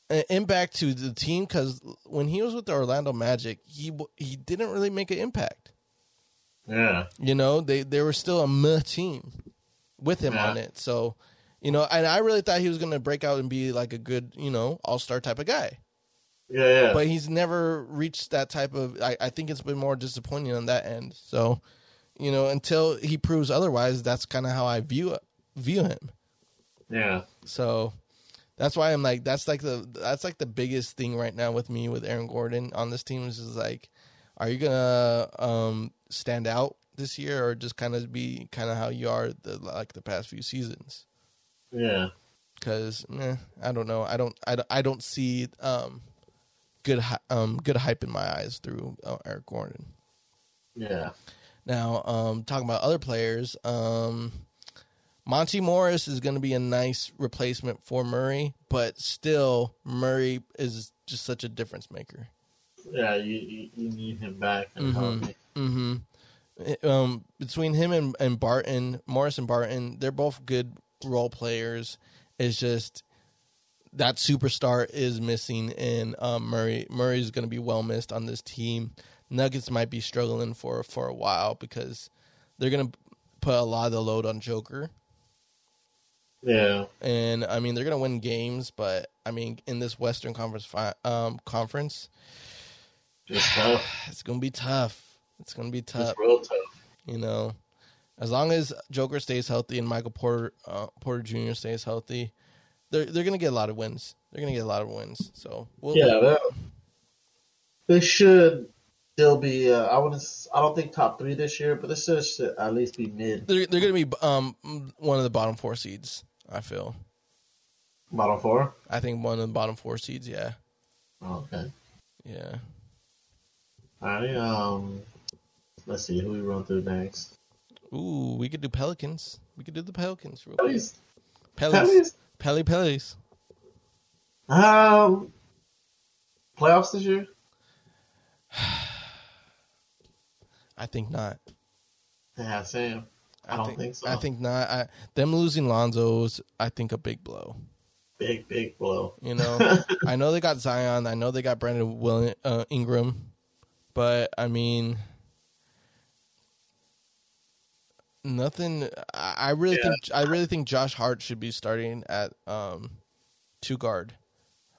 impact to the team because when he was with the Orlando Magic, he he didn't really make an impact. Yeah. You know, they they were still a meh team with him Yeah. on it. So, you know, and I really thought he was going to break out and be like a good, you know, all star type of guy. Yeah, yeah. But he's never reached that type of. I, I think it's been more disappointing on that end. So, you know, until he proves otherwise, that's kind of how I view view him. Yeah. So that's why I'm like that's like the that's like the biggest thing right now with me with Aaron Gordon on this team is like, are you gonna um stand out this year or just kind of be kind of how you are the like the past few seasons? Yeah. Because eh, I don't know, I don't I, don't- I don't see um good um good hype in my eyes through uh, Eric Gordon. Yeah. Now, um, talking about other players, um, Monte Morris is going to be a nice replacement for Murray, but still, Murray is just such a difference maker. Yeah. You you, need him back Mhm. Mm-hmm. Um, between him and, and Barton, Morris and Barton, they're both good role players. It's just that superstar is missing, and um, Murray Murray is going to be well missed on this team. Nuggets might be struggling for for a while because they're going to put a lot of the load on Joker. Yeah. and I mean they're gonna win games, but I mean in this Western Conference fi- um, conference, <sighs> it's gonna be tough. It's gonna be tough, Just real tough. you know. As long as Joker stays healthy and Michael Porter uh, Porter Jr. stays healthy, they're they're gonna get a lot of wins. They're gonna get a lot of wins. So we'll, Yeah. That, they should still be. Uh, I wouldn't. I don't think top three this year, but they should, at least be mid, they're they're gonna be um one of the bottom four seeds. I feel. bottom four. I think one of the bottom four seeds. Yeah, Okay. yeah. All right. Um. Let's see who we run through next. Ooh, we could do Pelicans. We could do the Pelicans. Real quick. Pellies. Pelicans. Pellies. Pelly Pellies. Um. Playoffs this year? <sighs> <sighs> <sighs> I think not. Yeah, Sam. I, don't think, so. I think not. I, them losing Lonzo is, I think, a big blow. big, big blow. You know, <laughs> I know they got Zion. I know they got Brandon Will, uh, Ingram, but I mean, nothing. I, I really Yeah. think I really think Josh Hart should be starting at um, two guard.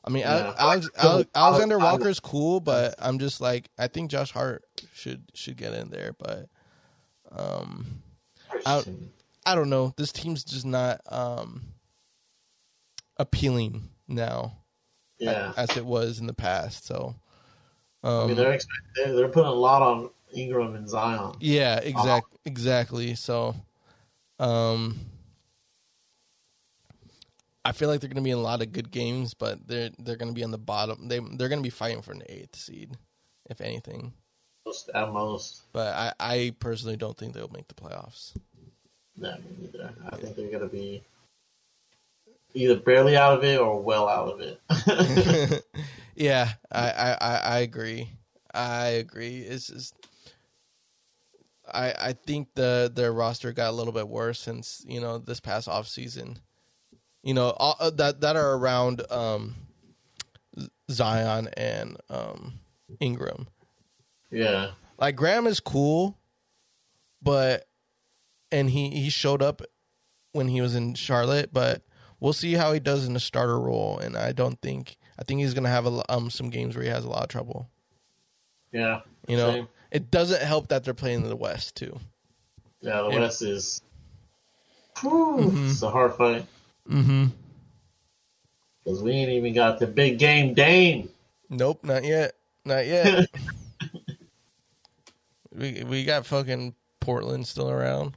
I mean, Yeah. Alex, Alex, Alexander I- Walker's cool, but I'm just like I think Josh Hart should should get in there, but um. I- I don't know. This team's just not um appealing now yeah. as it was in the past. So, I um, mean, they're, expect- they're they're putting a lot on Ingram and Zion. yeah, exact, exactly. So, um, I feel like they're going to be in a lot of good games, but they're they're going to be on the bottom. They they're going to be fighting for an eighth seed, if anything. Most, at most. But I I personally don't think they'll make the playoffs. Yeah, me neither. I think they're gonna be either barely out of it or well out of it. <laughs> <laughs> yeah, I, I, I, I agree. I agree. It's just I I think the their roster got a little bit worse since you know this past off season. You know all, uh, that that are around um, Zion and um, Ingram. yeah, Like Graham is cool, but and he he showed up when he was in Charlotte, but we'll see how he does in the starter role. And I don't think I think he's gonna have a, um some games where he has a lot of trouble. yeah. You know, Same. it doesn't help that they're playing in the West too. Yeah, the. West is. Whew, It's a hard fight Mm-hmm. because we ain't even got the big game Dame. Nope, not yet, not yet. <laughs> we we got fucking Portland still around.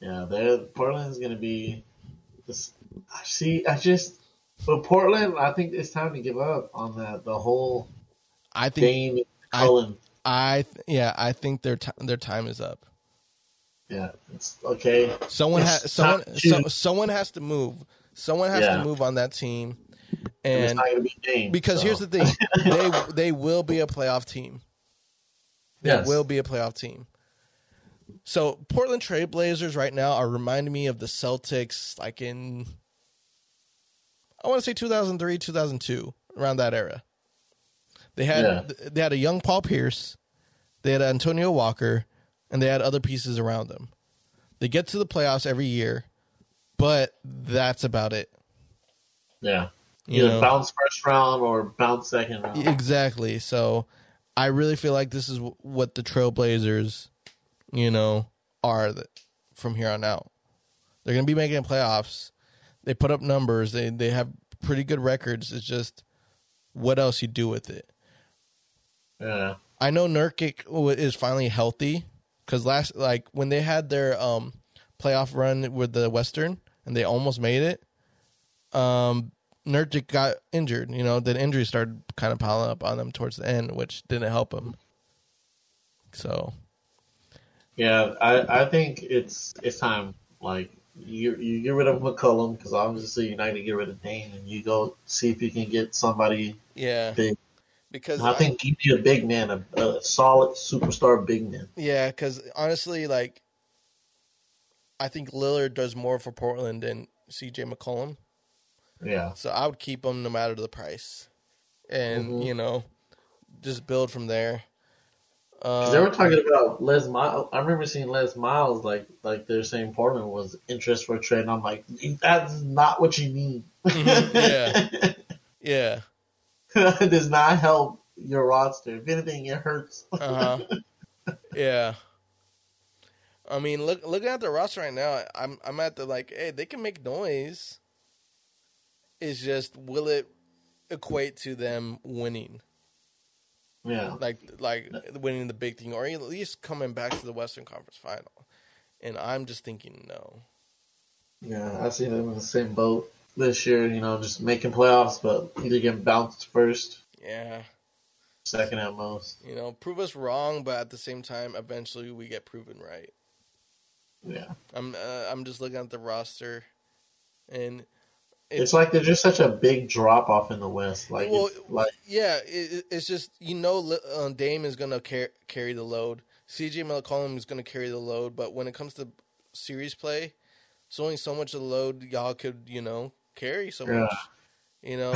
Yeah, they're Portland's gonna be. This, I see. I just, but Portland. I think it's time to give up on that. The whole I think Dame I- Cullen. I th- yeah I think their ti their time is up. Yeah, it's okay. Someone has someone so, someone has to move. Someone has Yeah. to move on that team, And it's and be because so. here's the thing, they <laughs> they will be a playoff team. They Yes. will be a playoff team. So Portland Trailblazers right now are reminding me of the Celtics, like in I want to say 2003, 2002, around that era. They had Yeah. they had a young Paul Pierce, they had Antonio Walker, and they had other pieces around them. They get to the playoffs every year, but that's about it. Yeah. You Either know? bounce first round or bounce second round. Exactly. So I really feel like this is what the Trailblazers you know, are the, from here on out. They're going to be making playoffs. They put up numbers. They they have pretty good records. It's just what else you do with it. Yeah. I know Nurkic is finally healthy because last like when they had their um playoff run with the Western and they almost made it, um Nurkic got injured. You know, the injuries started kind of piling up on them towards the end, which didn't help him. So Yeah, I, I think it's it's time. Like you you get rid of McCollum because obviously you're not gonna get rid of Dame, and you go see if you can get somebody yeah, big. Because I think give me a big man, a, a solid superstar big man. yeah, because honestly, like I think Lillard does more for Portland than C.J. McCollum. Yeah, So I would keep him no matter the price, and Mhm. you know, just build from there. Uh, they were talking about Les Miles. I remember seeing Les Miles like like they're saying Portland was interest for trade. And I'm like, that's not what you need. Mhm, yeah, <laughs> it <laughs> does not help your roster. If anything, it hurts. <laughs> uh huh, yeah. I mean, look looking at the roster right now, I'm I'm at the like, hey, they can make noise. It's just will it equate to them winning, yeah. like like winning the big thing, or at least coming back to the Western Conference Final? And I'm just thinking no. Yeah, I see them in the same boat this year. You know, just making playoffs, but either getting bounced first, Yeah. second at most. You know, prove us wrong, but at the same time, eventually we get proven right. Yeah, I'm uh, I'm just looking at the roster, and it's, like there's just such a big drop off in the West. Like, well, like yeah, it, it's just you know uh, Dame is gonna car- carry the load. CJ McCollum is gonna carry the load, but when it comes to series play, it's only so much of the load y'all could you know carry so Yeah. much. You know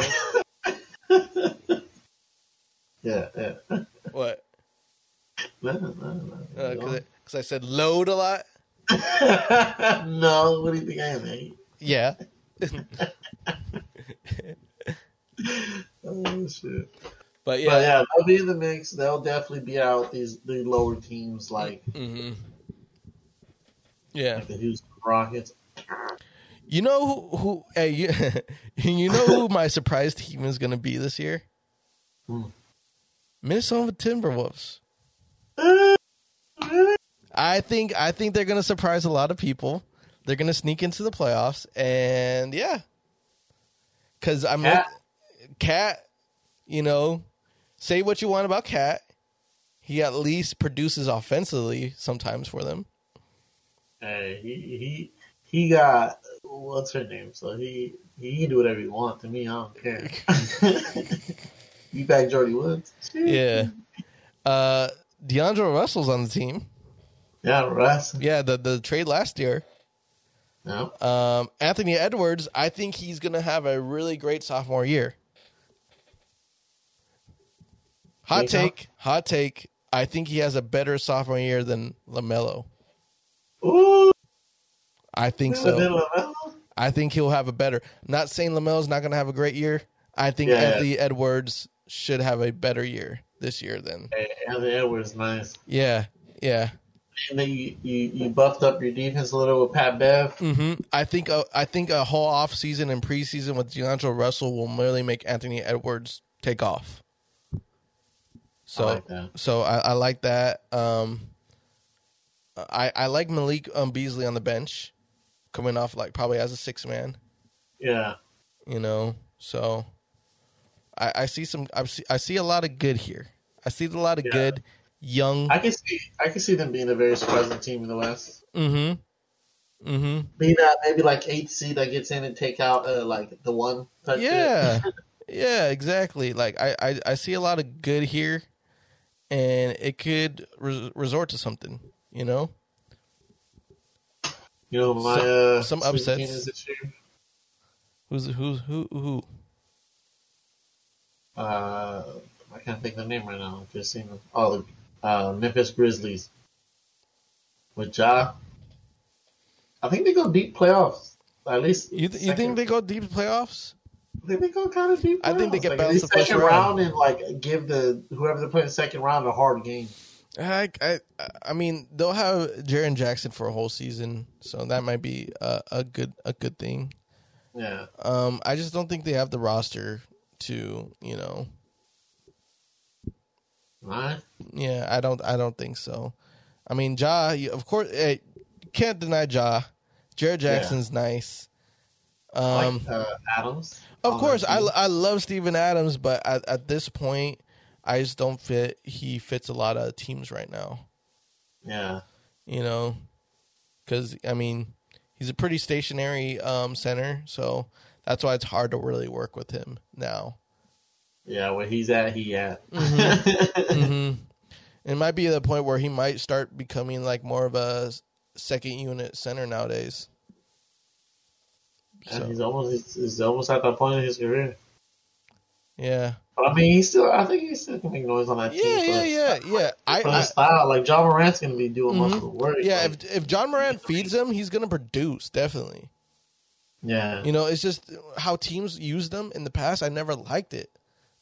<laughs> yeah, yeah. what? no, no, no. Because I said load a lot. <laughs> no, what do you think I am, mate? Yeah. <laughs> Oh shit. But Yeah. yeah. But yeah, they'll be in the mix. They'll definitely be out these the lower teams like, Mm-hmm. Yeah. like the Houston Rockets. You know who? who hey, you, <laughs> you know who my surprise team is going to be this year? Hmm. Minnesota Timberwolves. I think I think they're going to surprise a lot of people. They're going to sneak into the playoffs, and yeah, because I'm Cat? Cat. You know, say what you want about Cat. He at least produces offensively sometimes for them. Hey, he he he got what's her name? So he he can do whatever he wants. To me, I don't care. <laughs> you back Jordyn Woods? Yeah. Uh, DeAndre Russell's on the team. Yeah, Russ. Yeah, the the trade last year. Yeah. Um, Anthony Edwards, I think he's going to have a really great sophomore year. Hot Take out. take, hot take. I think he has a better sophomore year than Lamelo. Ooh, I think so. middle of that. I think he'll have a better. Not saying Lamelo's not going to have a great year. I think Yeah. Anthony Edwards should have a better year this year than. Hey, Anthony Edwards, nice. Yeah, yeah. And then you, you, you buffed up your defense a little with Pat Bev. hmm I think a, I think a whole off season and preseason with DeAndre Russell will really make Anthony Edwards take off. So I like that. so I, I like that. Um, I I like Malik um, Beasley on the bench, coming off like probably as a six man. Yeah. You know, so I, I see some I see I see a lot of good here. I see a lot of Yeah. good young. I can see I can see them being a very surprising team in the West. mm-hmm. Mm-hmm. Being that maybe like eighth seed that gets in and take out uh, like the one. Yeah, <laughs> yeah, exactly. Like I, I, I see a lot of good here, and it could re- resort to something. You know, You know my Some- uh, some upsets. Keenan's this year. who's who's who who? Uh, I can't think of the name right now. I've just seen them. Oh, uh, Memphis Grizzlies with Ja. I think they go deep playoffs. At least You th- you think they go deep playoffs? I think they go kind of deep. I think they get like, bounced at least the first second round. and like give the whoever they're playing second round a hard game. I, I, I mean, they'll have Jaren Jackson for a whole season, so that might be a, a good a good thing. Yeah. Um, I just don't think they have the roster to, you know, Right. yeah, I don't, I don't think so. I mean, Ja, you- of course, eh, can't deny Ja. Jared Jackson's nice. Um, like uh, Adams. Of course, I. I love Steven Adams, but at, at this point, I just don't fit. He fits a lot of teams right now, Yeah. you know, because I mean, he's a pretty stationary um, center, so that's why it's hard to really work with him now. Yeah. Where he's at, he at. Mm-hmm. <laughs> It might be the point where he might start becoming like more of a second unit center nowadays. And So he's almost he's almost at that point in his career. yeah, But I mean, he's still. I think he still can make noise on that team. yeah, yeah, yeah, yeah. I, For I style, like John Morant's gonna be doing most Mhm. of the work. yeah. like, If if John Moran feeds him, he's gonna produce definitely. yeah, You know, it's just how teams use them in the past. I never liked it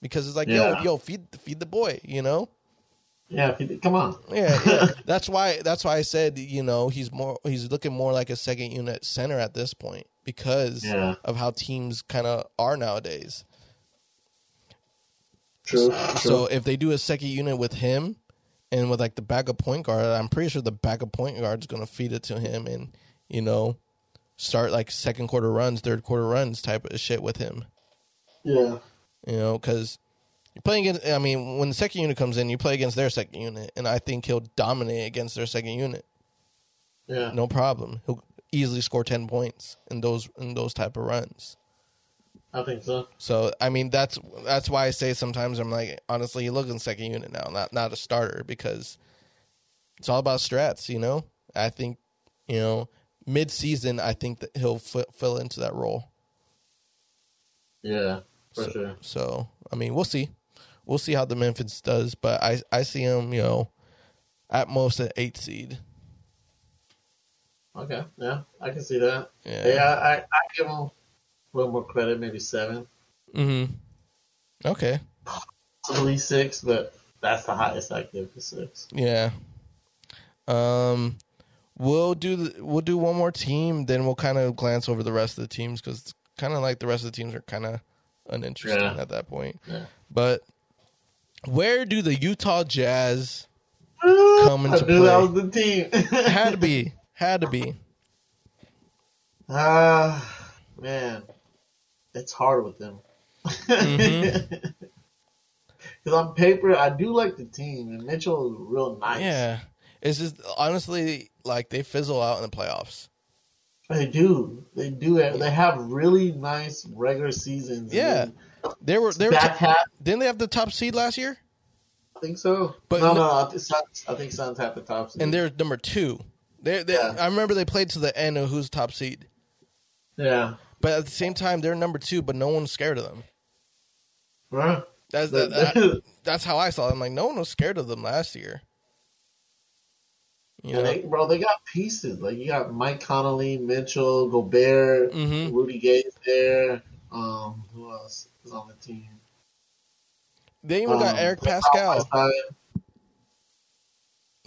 because it's like, Yeah. yo, yo, feed feed the boy. You know, yeah. Come on. yeah, yeah. <laughs> that's why that's why I said, you know, he's more he's looking more like a second unit center at this point because Yeah. of how teams kind of are nowadays. True. So if they do a second unit with him and with like the backup point guard, I'm pretty sure the backup point guard is going to feed it to him and you know start like second quarter runs, third quarter runs type of shit with him. yeah, You know, because you're playing against. I mean, when the second unit comes in, you play against their second unit, and I think he'll dominate against their second unit. yeah. No problem. He'll easily score ten points in those in those type of runs. I think so. So I mean that's that's why I say sometimes I'm like honestly he looks in second unit now, not not a starter because it's all about strats, you know. I think you know mid season I think that he'll f- fill into that role. Yeah, for so, sure. So I mean we'll see, we'll see how the Memphis does, but I I see him you know at most an eight seed. Okay, yeah, I can see that. Yeah. Yeah, I, I give him a little more credit, maybe seven, Mm-hmm. Okay. possibly six, but that's the highest I give to six. Yeah. Um, we'll do the, we'll do one more team, then we'll kind of glance over the rest of the teams because it's kind of like the rest of the teams are kind of uninteresting Yeah. at that point. Yeah. But where do the Utah Jazz <laughs> Come into I knew that play. was the team. had to be had to be? <laughs> Ah, man, it's hard with them. <laughs> Mhm. Because on paper, I do like the team, and Mitchell is real nice. Yeah. It's just honestly like they fizzle out in the playoffs. They do. They do. They have really nice regular seasons. Yeah. They were they were Back half, didn't they have the top seed last year? I think so. But no, no- no, I think Suns, I think Suns have the top seed. And they're number two. They, they Yeah. I remember they played to the end of who's top seed. yeah. But at the same time, they're number two, but no one's scared of them. Right. That's that, that- <laughs> that's how I saw them. Like no one was scared of them last year. You know, they, bro, they got pieces. Like you got Mike Conley, Mitchell, Gobert, Mhm. Rudy Gay's there. Um, who else is on the team? they even got Um, Eric Paschall.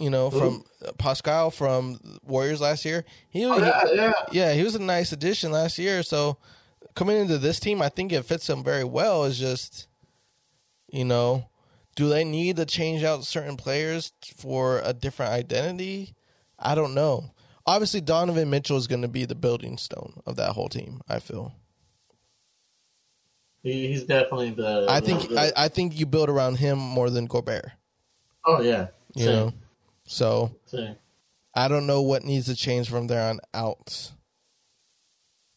You know, from uh, Paschall from Warriors last year. He, Oh, yeah, yeah. yeah, he was a nice addition last year. So coming into this team, I think it fits him very well. Is just, you know, do they need to change out certain players for a different identity? I don't know. Obviously, Donovan Mitchell is going to be the building stone of that whole team. I feel. He's definitely the. I think the- I, I think you build around him more than Gobert. oh yeah. You Same, know, so. I don't know what needs to change from there on out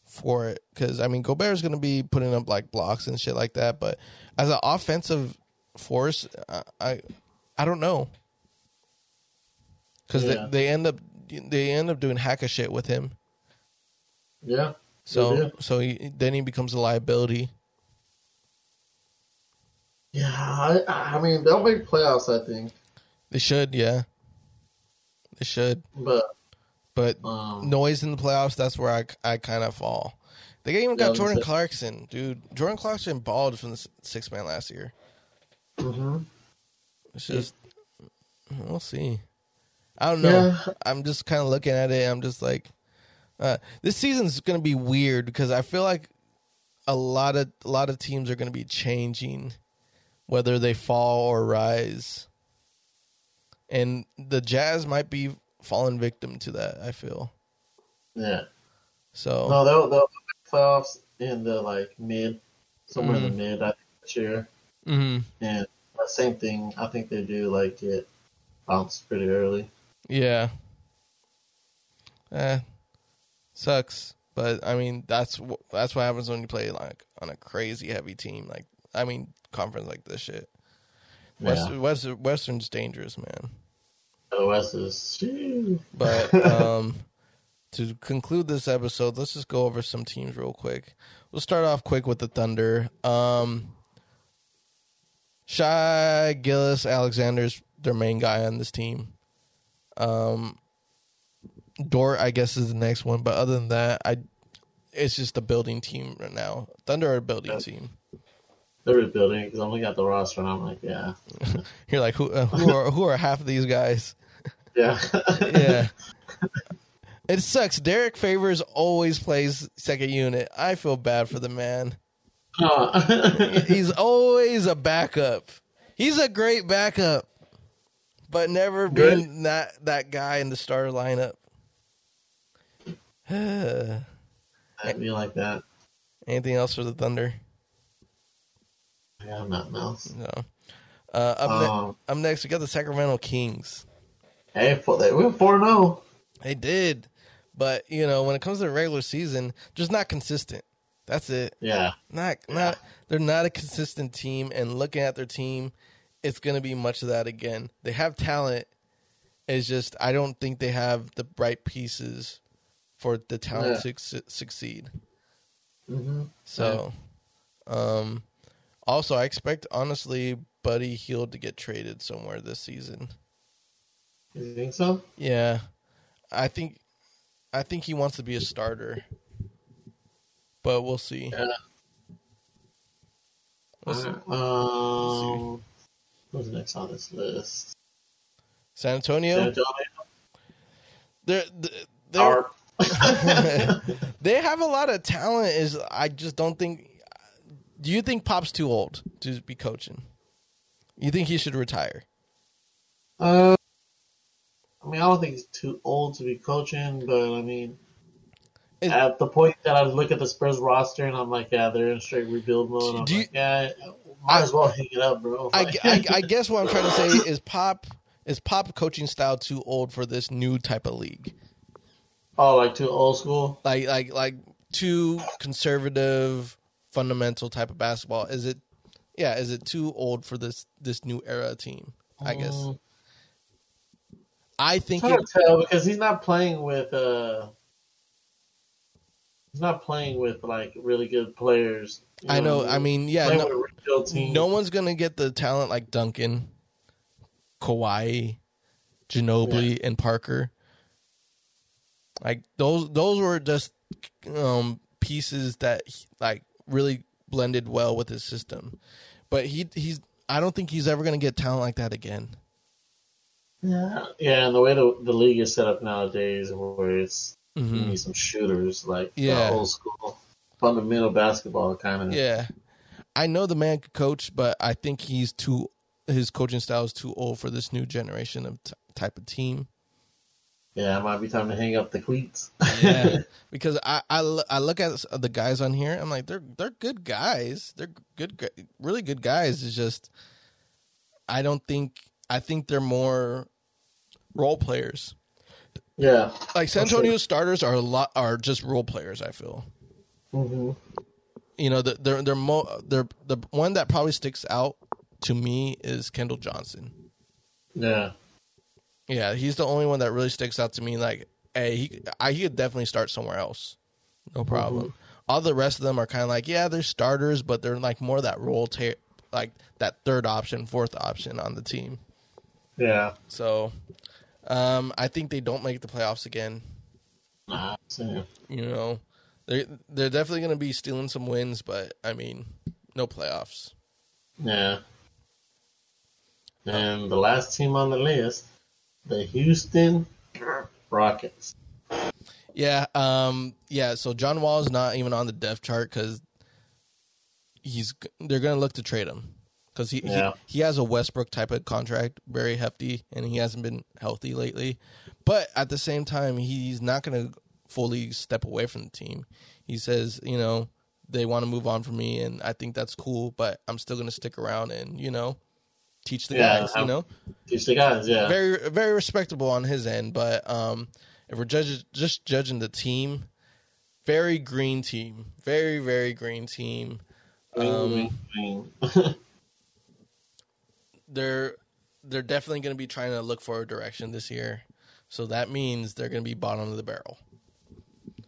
for it because I mean Gobert is going to be putting up like blocks and shit like that, but as an offensive force, I I, I don't know because Yeah. they, they end up they end up doing hacker shit with him, Yeah. So so he, then he becomes a liability. Yeah. I, I mean, they'll make playoffs. I think, They should, yeah, they should, but but um, noise in the playoffs that's where I I kind of fall. They even got Jordan Clarkson, dude. Jordan Clarkson balled from the six man last year. mhm. It's just we'll see. I don't know. Yeah. I'm just kind of looking at it. I'm just like, uh, this season's going to be weird because I feel like a lot of a lot of teams are going to be changing, whether they fall or rise, and the Jazz might be falling victim to that. I feel Yeah. so. No, they'll they'll playoffs in the like mid, somewhere in the mid. I think this year, hmm and the same thing. I think they do like get bounced pretty early. Yeah. Eh, sucks, but I mean that's wh- that's what happens when you play like on a crazy heavy team. Like I mean, conference like this shit. West, Yeah. West, Western's dangerous, man. The West is. Shoo. But <laughs> um, to conclude this episode, let's just go over some teams real quick. We'll start off quick with the Thunder. Um, Shy Gillis Alexander's their main guy on this team. Um, Dort, I guess, is the next one, but other than that, I it's just a building team right now. Thunder are a building Yeah. team. They're rebuilding because I'm looking at the roster and I'm like, yeah, <laughs> You're like, who uh, who are who are half of these guys? yeah, <laughs> yeah. It sucks. Derrick Favors always plays second unit. I feel bad for the man. <laughs> He's always a backup. He's a great backup, but never Good. being that that guy in the starter lineup. <sighs> I'd be like that. Anything else for the Thunder? Yeah, nothing else. No. Uh, up, ne- Um, up next, we got the Sacramento Kings. hey, they went four zero. They did, but you know when it comes to the regular season, just not consistent. That's it. Yeah, not not they're not a consistent team and looking at their team it's going to be much of that again they have talent it's just i don't think they have the right pieces for the talent Yeah. to su- succeed hmm so um also i expect honestly buddy Hield to get traded somewhere this season you think so? yeah i think i think he wants to be a starter but we'll see Yeah. We'll see. Um, who's next on this list? san antonio San Antonio. they're they're Our- <laughs> they have a lot of talent. Is I just don't think. Do you think Pop's too old to be coaching? You think he should retire? Uh, I mean, I don't think he's too old to be coaching, but I mean, Is- at the point that I look at the Spurs roster and I'm like, yeah, they're in straight rebuild mode. I'm Do you- like, yeah, might as well hang it up, bro. I, <laughs> I, I guess what I'm trying to say is Pop is Pop coaching style too old for this new type of league? oh, like too old school. Like like like too conservative, fundamental type of basketball. Is it? Yeah, is it too old for this this new era team? I guess Mm, I it's think hard it, to tell because he's not playing with uh, he's not playing with like really good players. You I know. what I mean, yeah, no, with a rebuild team. no one's gonna get the talent like Duncan, Kawhi, Ginobili, and Parker. Like those, those were just um, pieces that like really blended well with his system. But he, he's, I don't think he's ever gonna get talent like that again. Yeah, yeah, and the way the the league is set up nowadays, where it's you hmm need some shooters, like the Yeah. old school fundamental basketball kind of. Yeah, I know the man could coach, but I think he's too. His coaching style is too old for this new generation of t- type of team. Yeah, it might be time to hang up the cleats. <laughs> Yeah, because I, I I look at the guys on here. I'm like, they're they're good guys. They're good, really good guys. It's just, I don't think I think they're more role players. yeah. Like San For sure. Antonio starters are a lot are just role players. I feel. hmm You know, the, they're they're mo- they're the one that probably sticks out to me is Keldon Johnson. Yeah. Yeah, he's the only one that really sticks out to me. Like, hey, he, I, he could definitely start somewhere else, no problem. All the rest of them are kind of like, yeah, they're starters, but they're like more that role, ta- like that third option, fourth option on the team. Yeah. So, um, I think they don't make the playoffs again. Nah. You know, they they're definitely going to be stealing some wins, but I mean, no playoffs. Yeah. And the last team on the list, the Houston Rockets. Yeah, um, yeah. So John Wall is not even on the depth chart because he's they're gonna look to trade him because he, Yeah. he he has a Westbrook type of contract, very hefty, and he hasn't been healthy lately. But at the same time, he's not gonna fully step away from the team. He says, you know, they want to move on from me, and I think that's cool. But I'm still gonna stick around and you know teach the Yeah, guys. You I'm- know, Teach the guys, yeah. very very respectable on his end, but um, if we're judging just judging the team, very green team, very very green team. Um, <laughs> they're they're definitely going to be trying to look for a direction this year, so that means they're going to be bottom of the barrel.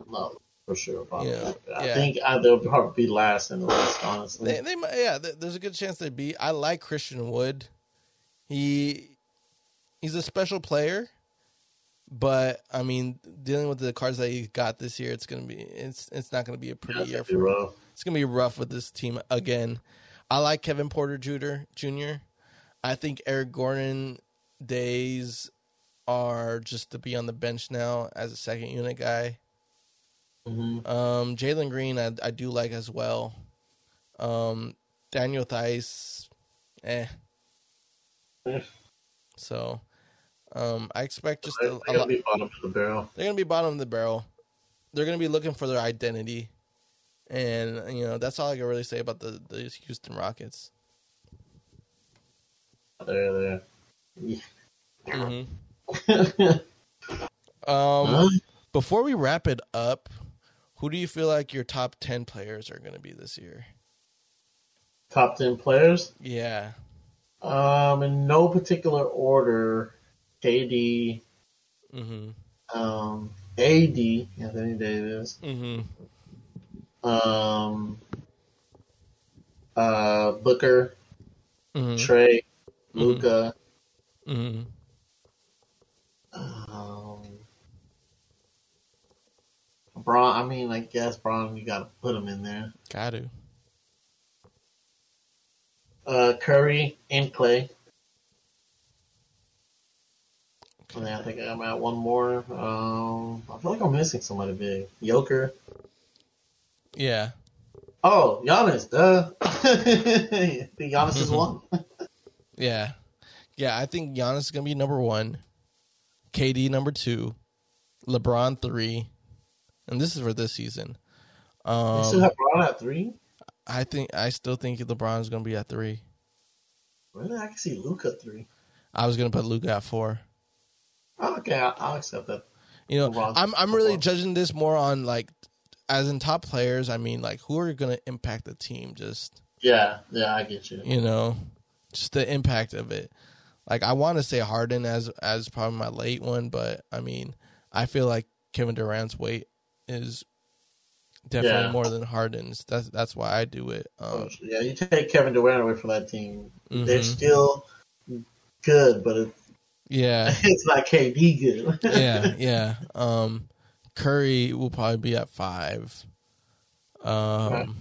no, for sure. Probably. Yeah, I yeah. think uh, they'll probably be last in the list, honestly. They, they might, yeah, th- there's a good chance they'd be. I like Christian Wood. He he's a special player, but I mean, dealing with the cards that he got this year, it's gonna be it's it's not gonna be a pretty That's year gonna be for rough. It's gonna be rough with this team again. I like Kevin Porter Jr. Jr. I think Eric Gordon days are just to be on the bench now as a second unit guy. Mhm. Um, Jalen Green, I, I do like as well. Um, Daniel Theis, eh. So, um, I expect just They're a, a gonna lot. be bottom of the barrel. They're gonna be bottom of the barrel. They're gonna be looking for their identity, and you know that's all I can really say about the the Houston Rockets. There, there. Yeah. Mm-hmm. <laughs> Huh? Um, before we wrap it up, who do you feel like your top ten players are gonna be this year? Top ten players. Yeah. Um, in no particular order. KD, mm-hmm. um, AD, Anthony Davis, hmm um, uh, Booker, hmm Trae, Mhm. Luka, hmm um, Bron. I mean, I guess Bron. You got to put him in there. Got to. Uh, Curry and Clay. And then I think I'm at one more. Um, I feel like I'm missing somebody big. Joker. Yeah. Oh, Giannis. Duh. I <laughs> think Giannis is <laughs> one. Yeah. Yeah, I think Giannis is gonna be number one, KD number two, LeBron three, and this is for this season. you still Um, have Bron at three. I think I still think LeBron's gonna be at three. Really, I can see Luka three. I was gonna put Luka at four. Okay, I'll, I'll accept that. You know, LeBron's I'm I'm really four. judging this more on like, as in top players. I mean, like who are gonna impact the team? Just Yeah, yeah, I get you. you know, just the impact of it. Like I want to say Harden as as probably my late one, but I mean, I feel like Kevin Durant's weight is definitely Yeah. more than Harden's. That's that's why I do it. Um, yeah, you take Kevin Durant away from that team, they're mhm. still good, but it, yeah, <laughs> it's not KD good. yeah, <laughs> yeah. Um, Curry will probably be at five. Um, Okay.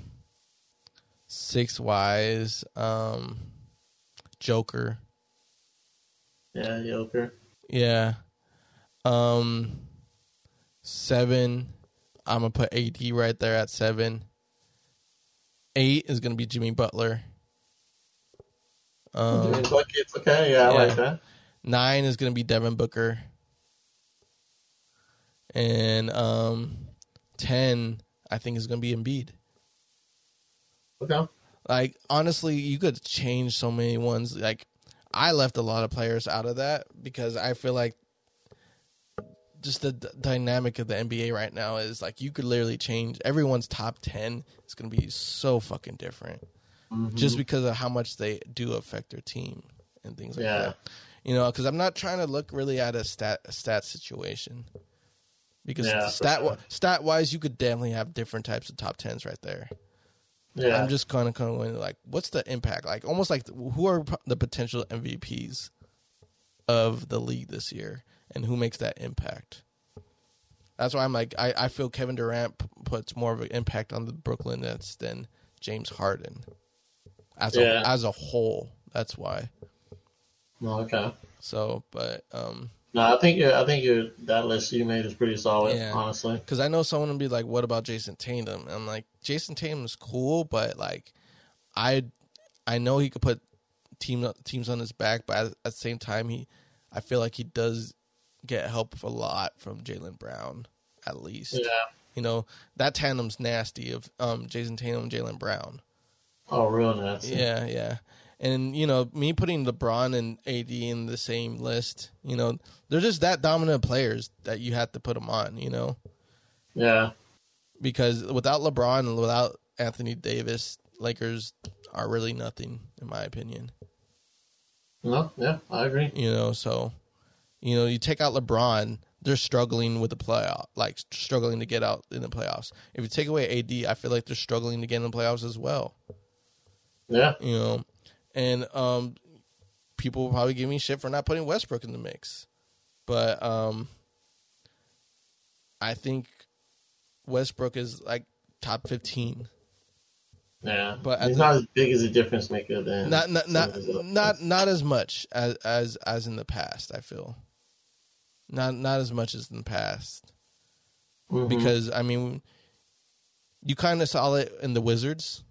six wise. Um, Joker. yeah, Joker. Yeah. Um seven. I'm gonna put AD right there at seven. Eight is gonna be Jimmy Butler. Um Jimmy Buckets, okay, yeah, I yeah. like that. nine is gonna be Devin Booker. And um ten I think is gonna be Embiid. Okay. Like honestly, you could change so many ones. Like I left a lot of players out of that because I feel like just the d- dynamic of the NBA right now is like you could literally change everyone's top 10 is going to be so fucking different Mhm. just because of how much they do affect their team and things like Yeah. that. You know, cuz I'm not trying to look really at a stat a stat situation. Because Yeah, stat sure. stat wise you could definitely have different types of top 10s right there. yeah, I'm just kind of kind of going like, what's the impact? Like, almost like who are the potential MVPs of the league this year, and who makes that impact? That's why I'm like, I, I feel Kevin Durant p- puts more of an impact on the Brooklyn Nets than James Harden as Yeah. a as a whole. That's why. Okay. So, but um, No, I think I think you're, that list you made is pretty solid, Yeah. honestly. because I know someone will be like, "What about Jayson Tatum?" And I'm like, Jayson Tatum is cool, but like, I I know he could put team teams on his back, but at, at the same time, he I feel like he does get help a lot from Jaylen Brown, at least. Yeah. You know that tandem's nasty of um, Jayson Tatum and Jaylen Brown. Oh, real nasty. Yeah, yeah. And you know, me putting LeBron and AD in the same list, you know, they're just that dominant players that you have to put them on. You know, Yeah. because without LeBron and without Anthony Davis, Lakers are really nothing, in my opinion. No, yeah, I agree. You know, so you know, you take out LeBron, they're struggling with the playoff, like struggling to get out in the playoffs. If you take away AD, I feel like they're struggling to get in the playoffs as well. Yeah. You know, and um, people will probably give me shit for not putting Westbrook in the mix, but um, I think Westbrook is like top fifteen. Yeah. But he's the- not as big as a difference maker then. not not not of his other not not as much as as as in the past. I feel not not as much as in the past Mhm. because I mean, you kind of saw it in the Wizards.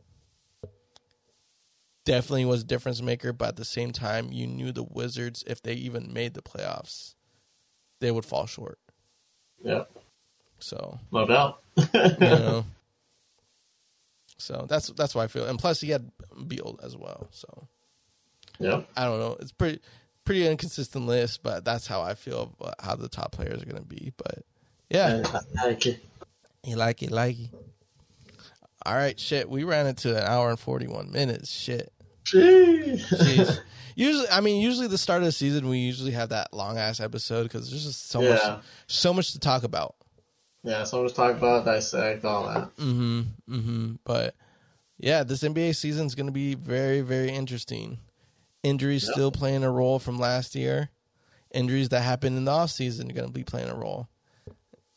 Definitely was a difference maker, but at the same time, you knew the Wizards, if they even made the playoffs, they would fall short. yeah, So no doubt. <laughs> you know, <laughs> so that's that's why I feel. And plus, he had Beal as well. So yeah. I don't know. It's pretty pretty inconsistent list, but that's how I feel about how the top players are going to be. But yeah, I like it. you like it, like it. All right, shit. We ran into an hour and forty one minutes. Shit. Jeez. Jeez. usually, I mean, usually the start of the season we usually have that long ass episode because there's just so Yeah. much, so much to talk about. yeah, so let's talk about dissect all that. Mm-hmm. Mm-hmm. But yeah, this NBA season is going to be very, very interesting. Injuries Yep. still playing a role from last year. Injuries that happened in the off season are going to be playing a role,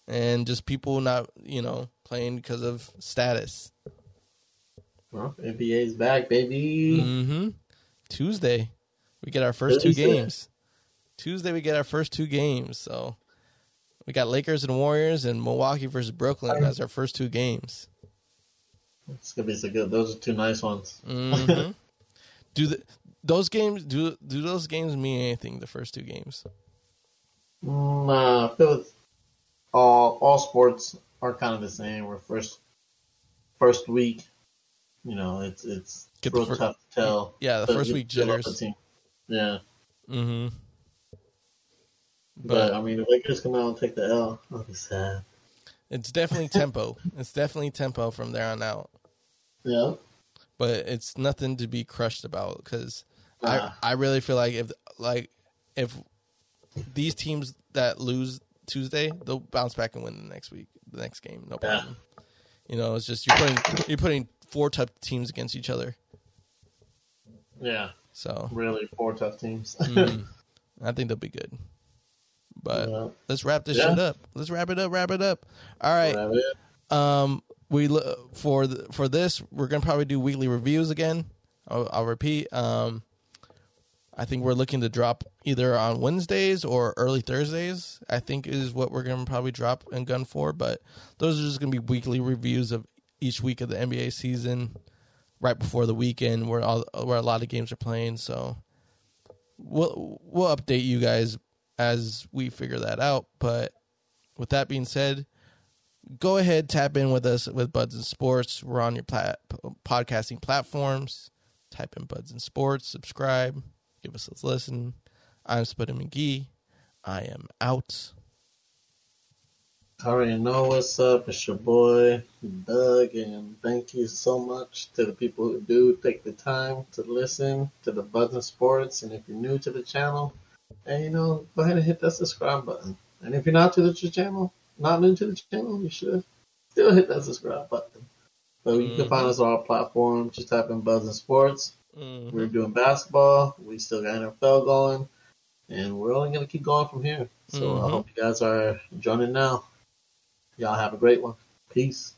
and just people not, you know, playing because of status. Well, NBA's back, baby. Mm-hmm. Tuesday, we get our first two games. Tuesday, we get our first two games. So we got Lakers and Warriors, and Milwaukee versus Brooklyn as our first two games. It's gonna be so good. Those are two nice ones. hmm <laughs> do the those games do do those games mean anything? The first two games. Mm, uh, I feel all all sports are kind of the same. We're first first week, you know, it's it's Get real fir- tough to tell. Yeah, the first week jitters. Yeah, Mm-hmm. but, But- I mean, the Lakers come out and take the L. I'll be sad. It's definitely tempo. <laughs> It's definitely tempo from there on out. Yeah, But it's nothing to be crushed about because Nah. I I really feel like if like if these teams that lose Tuesday, they'll bounce back and win the next week, the next game, no Yeah. problem. You know, it's just you're putting you're putting four tough teams against each other. yeah, So really four tough teams. mm, <laughs> I think they'll be good. But Yeah. let's wrap this Yeah. shit up. Let's wrap it up. Wrap it up. All right. Whatever it is. Um, we lo- for the, for this, we're gonna probably do weekly reviews again. I'll, I'll repeat. Um, I think we're looking to drop either on Wednesdays or early Thursdays. I think is what we're gonna probably drop and gun for. But those are just gonna be weekly reviews of each week of the NBA season, right before the weekend where all where a lot of games are playing. So we'll we'll update you guys as we figure that out. But with that being said, go ahead tap in with us with Buds and Sports. We're on your plat- podcasting platforms. Type in Buds and Sports, subscribe, give us a listen. I'm Spuddy McGee. I am out. I already know what's up. It's your boy, Doug, and thank you so much to the people who do take the time to listen to the Buzzing Sports. And if you're new to the channel, and you know, go ahead and hit that subscribe button. And if you're not to the channel, not new to the channel, you should still hit that subscribe button. So you can Mhm. find us on our platform. Just type in Buzzing Sports. Mhm. We're doing basketball. We still got NFL going, and we're only gonna keep going from here. So I Mhm. hope you guys are joining now. Y'all have a great one. Peace.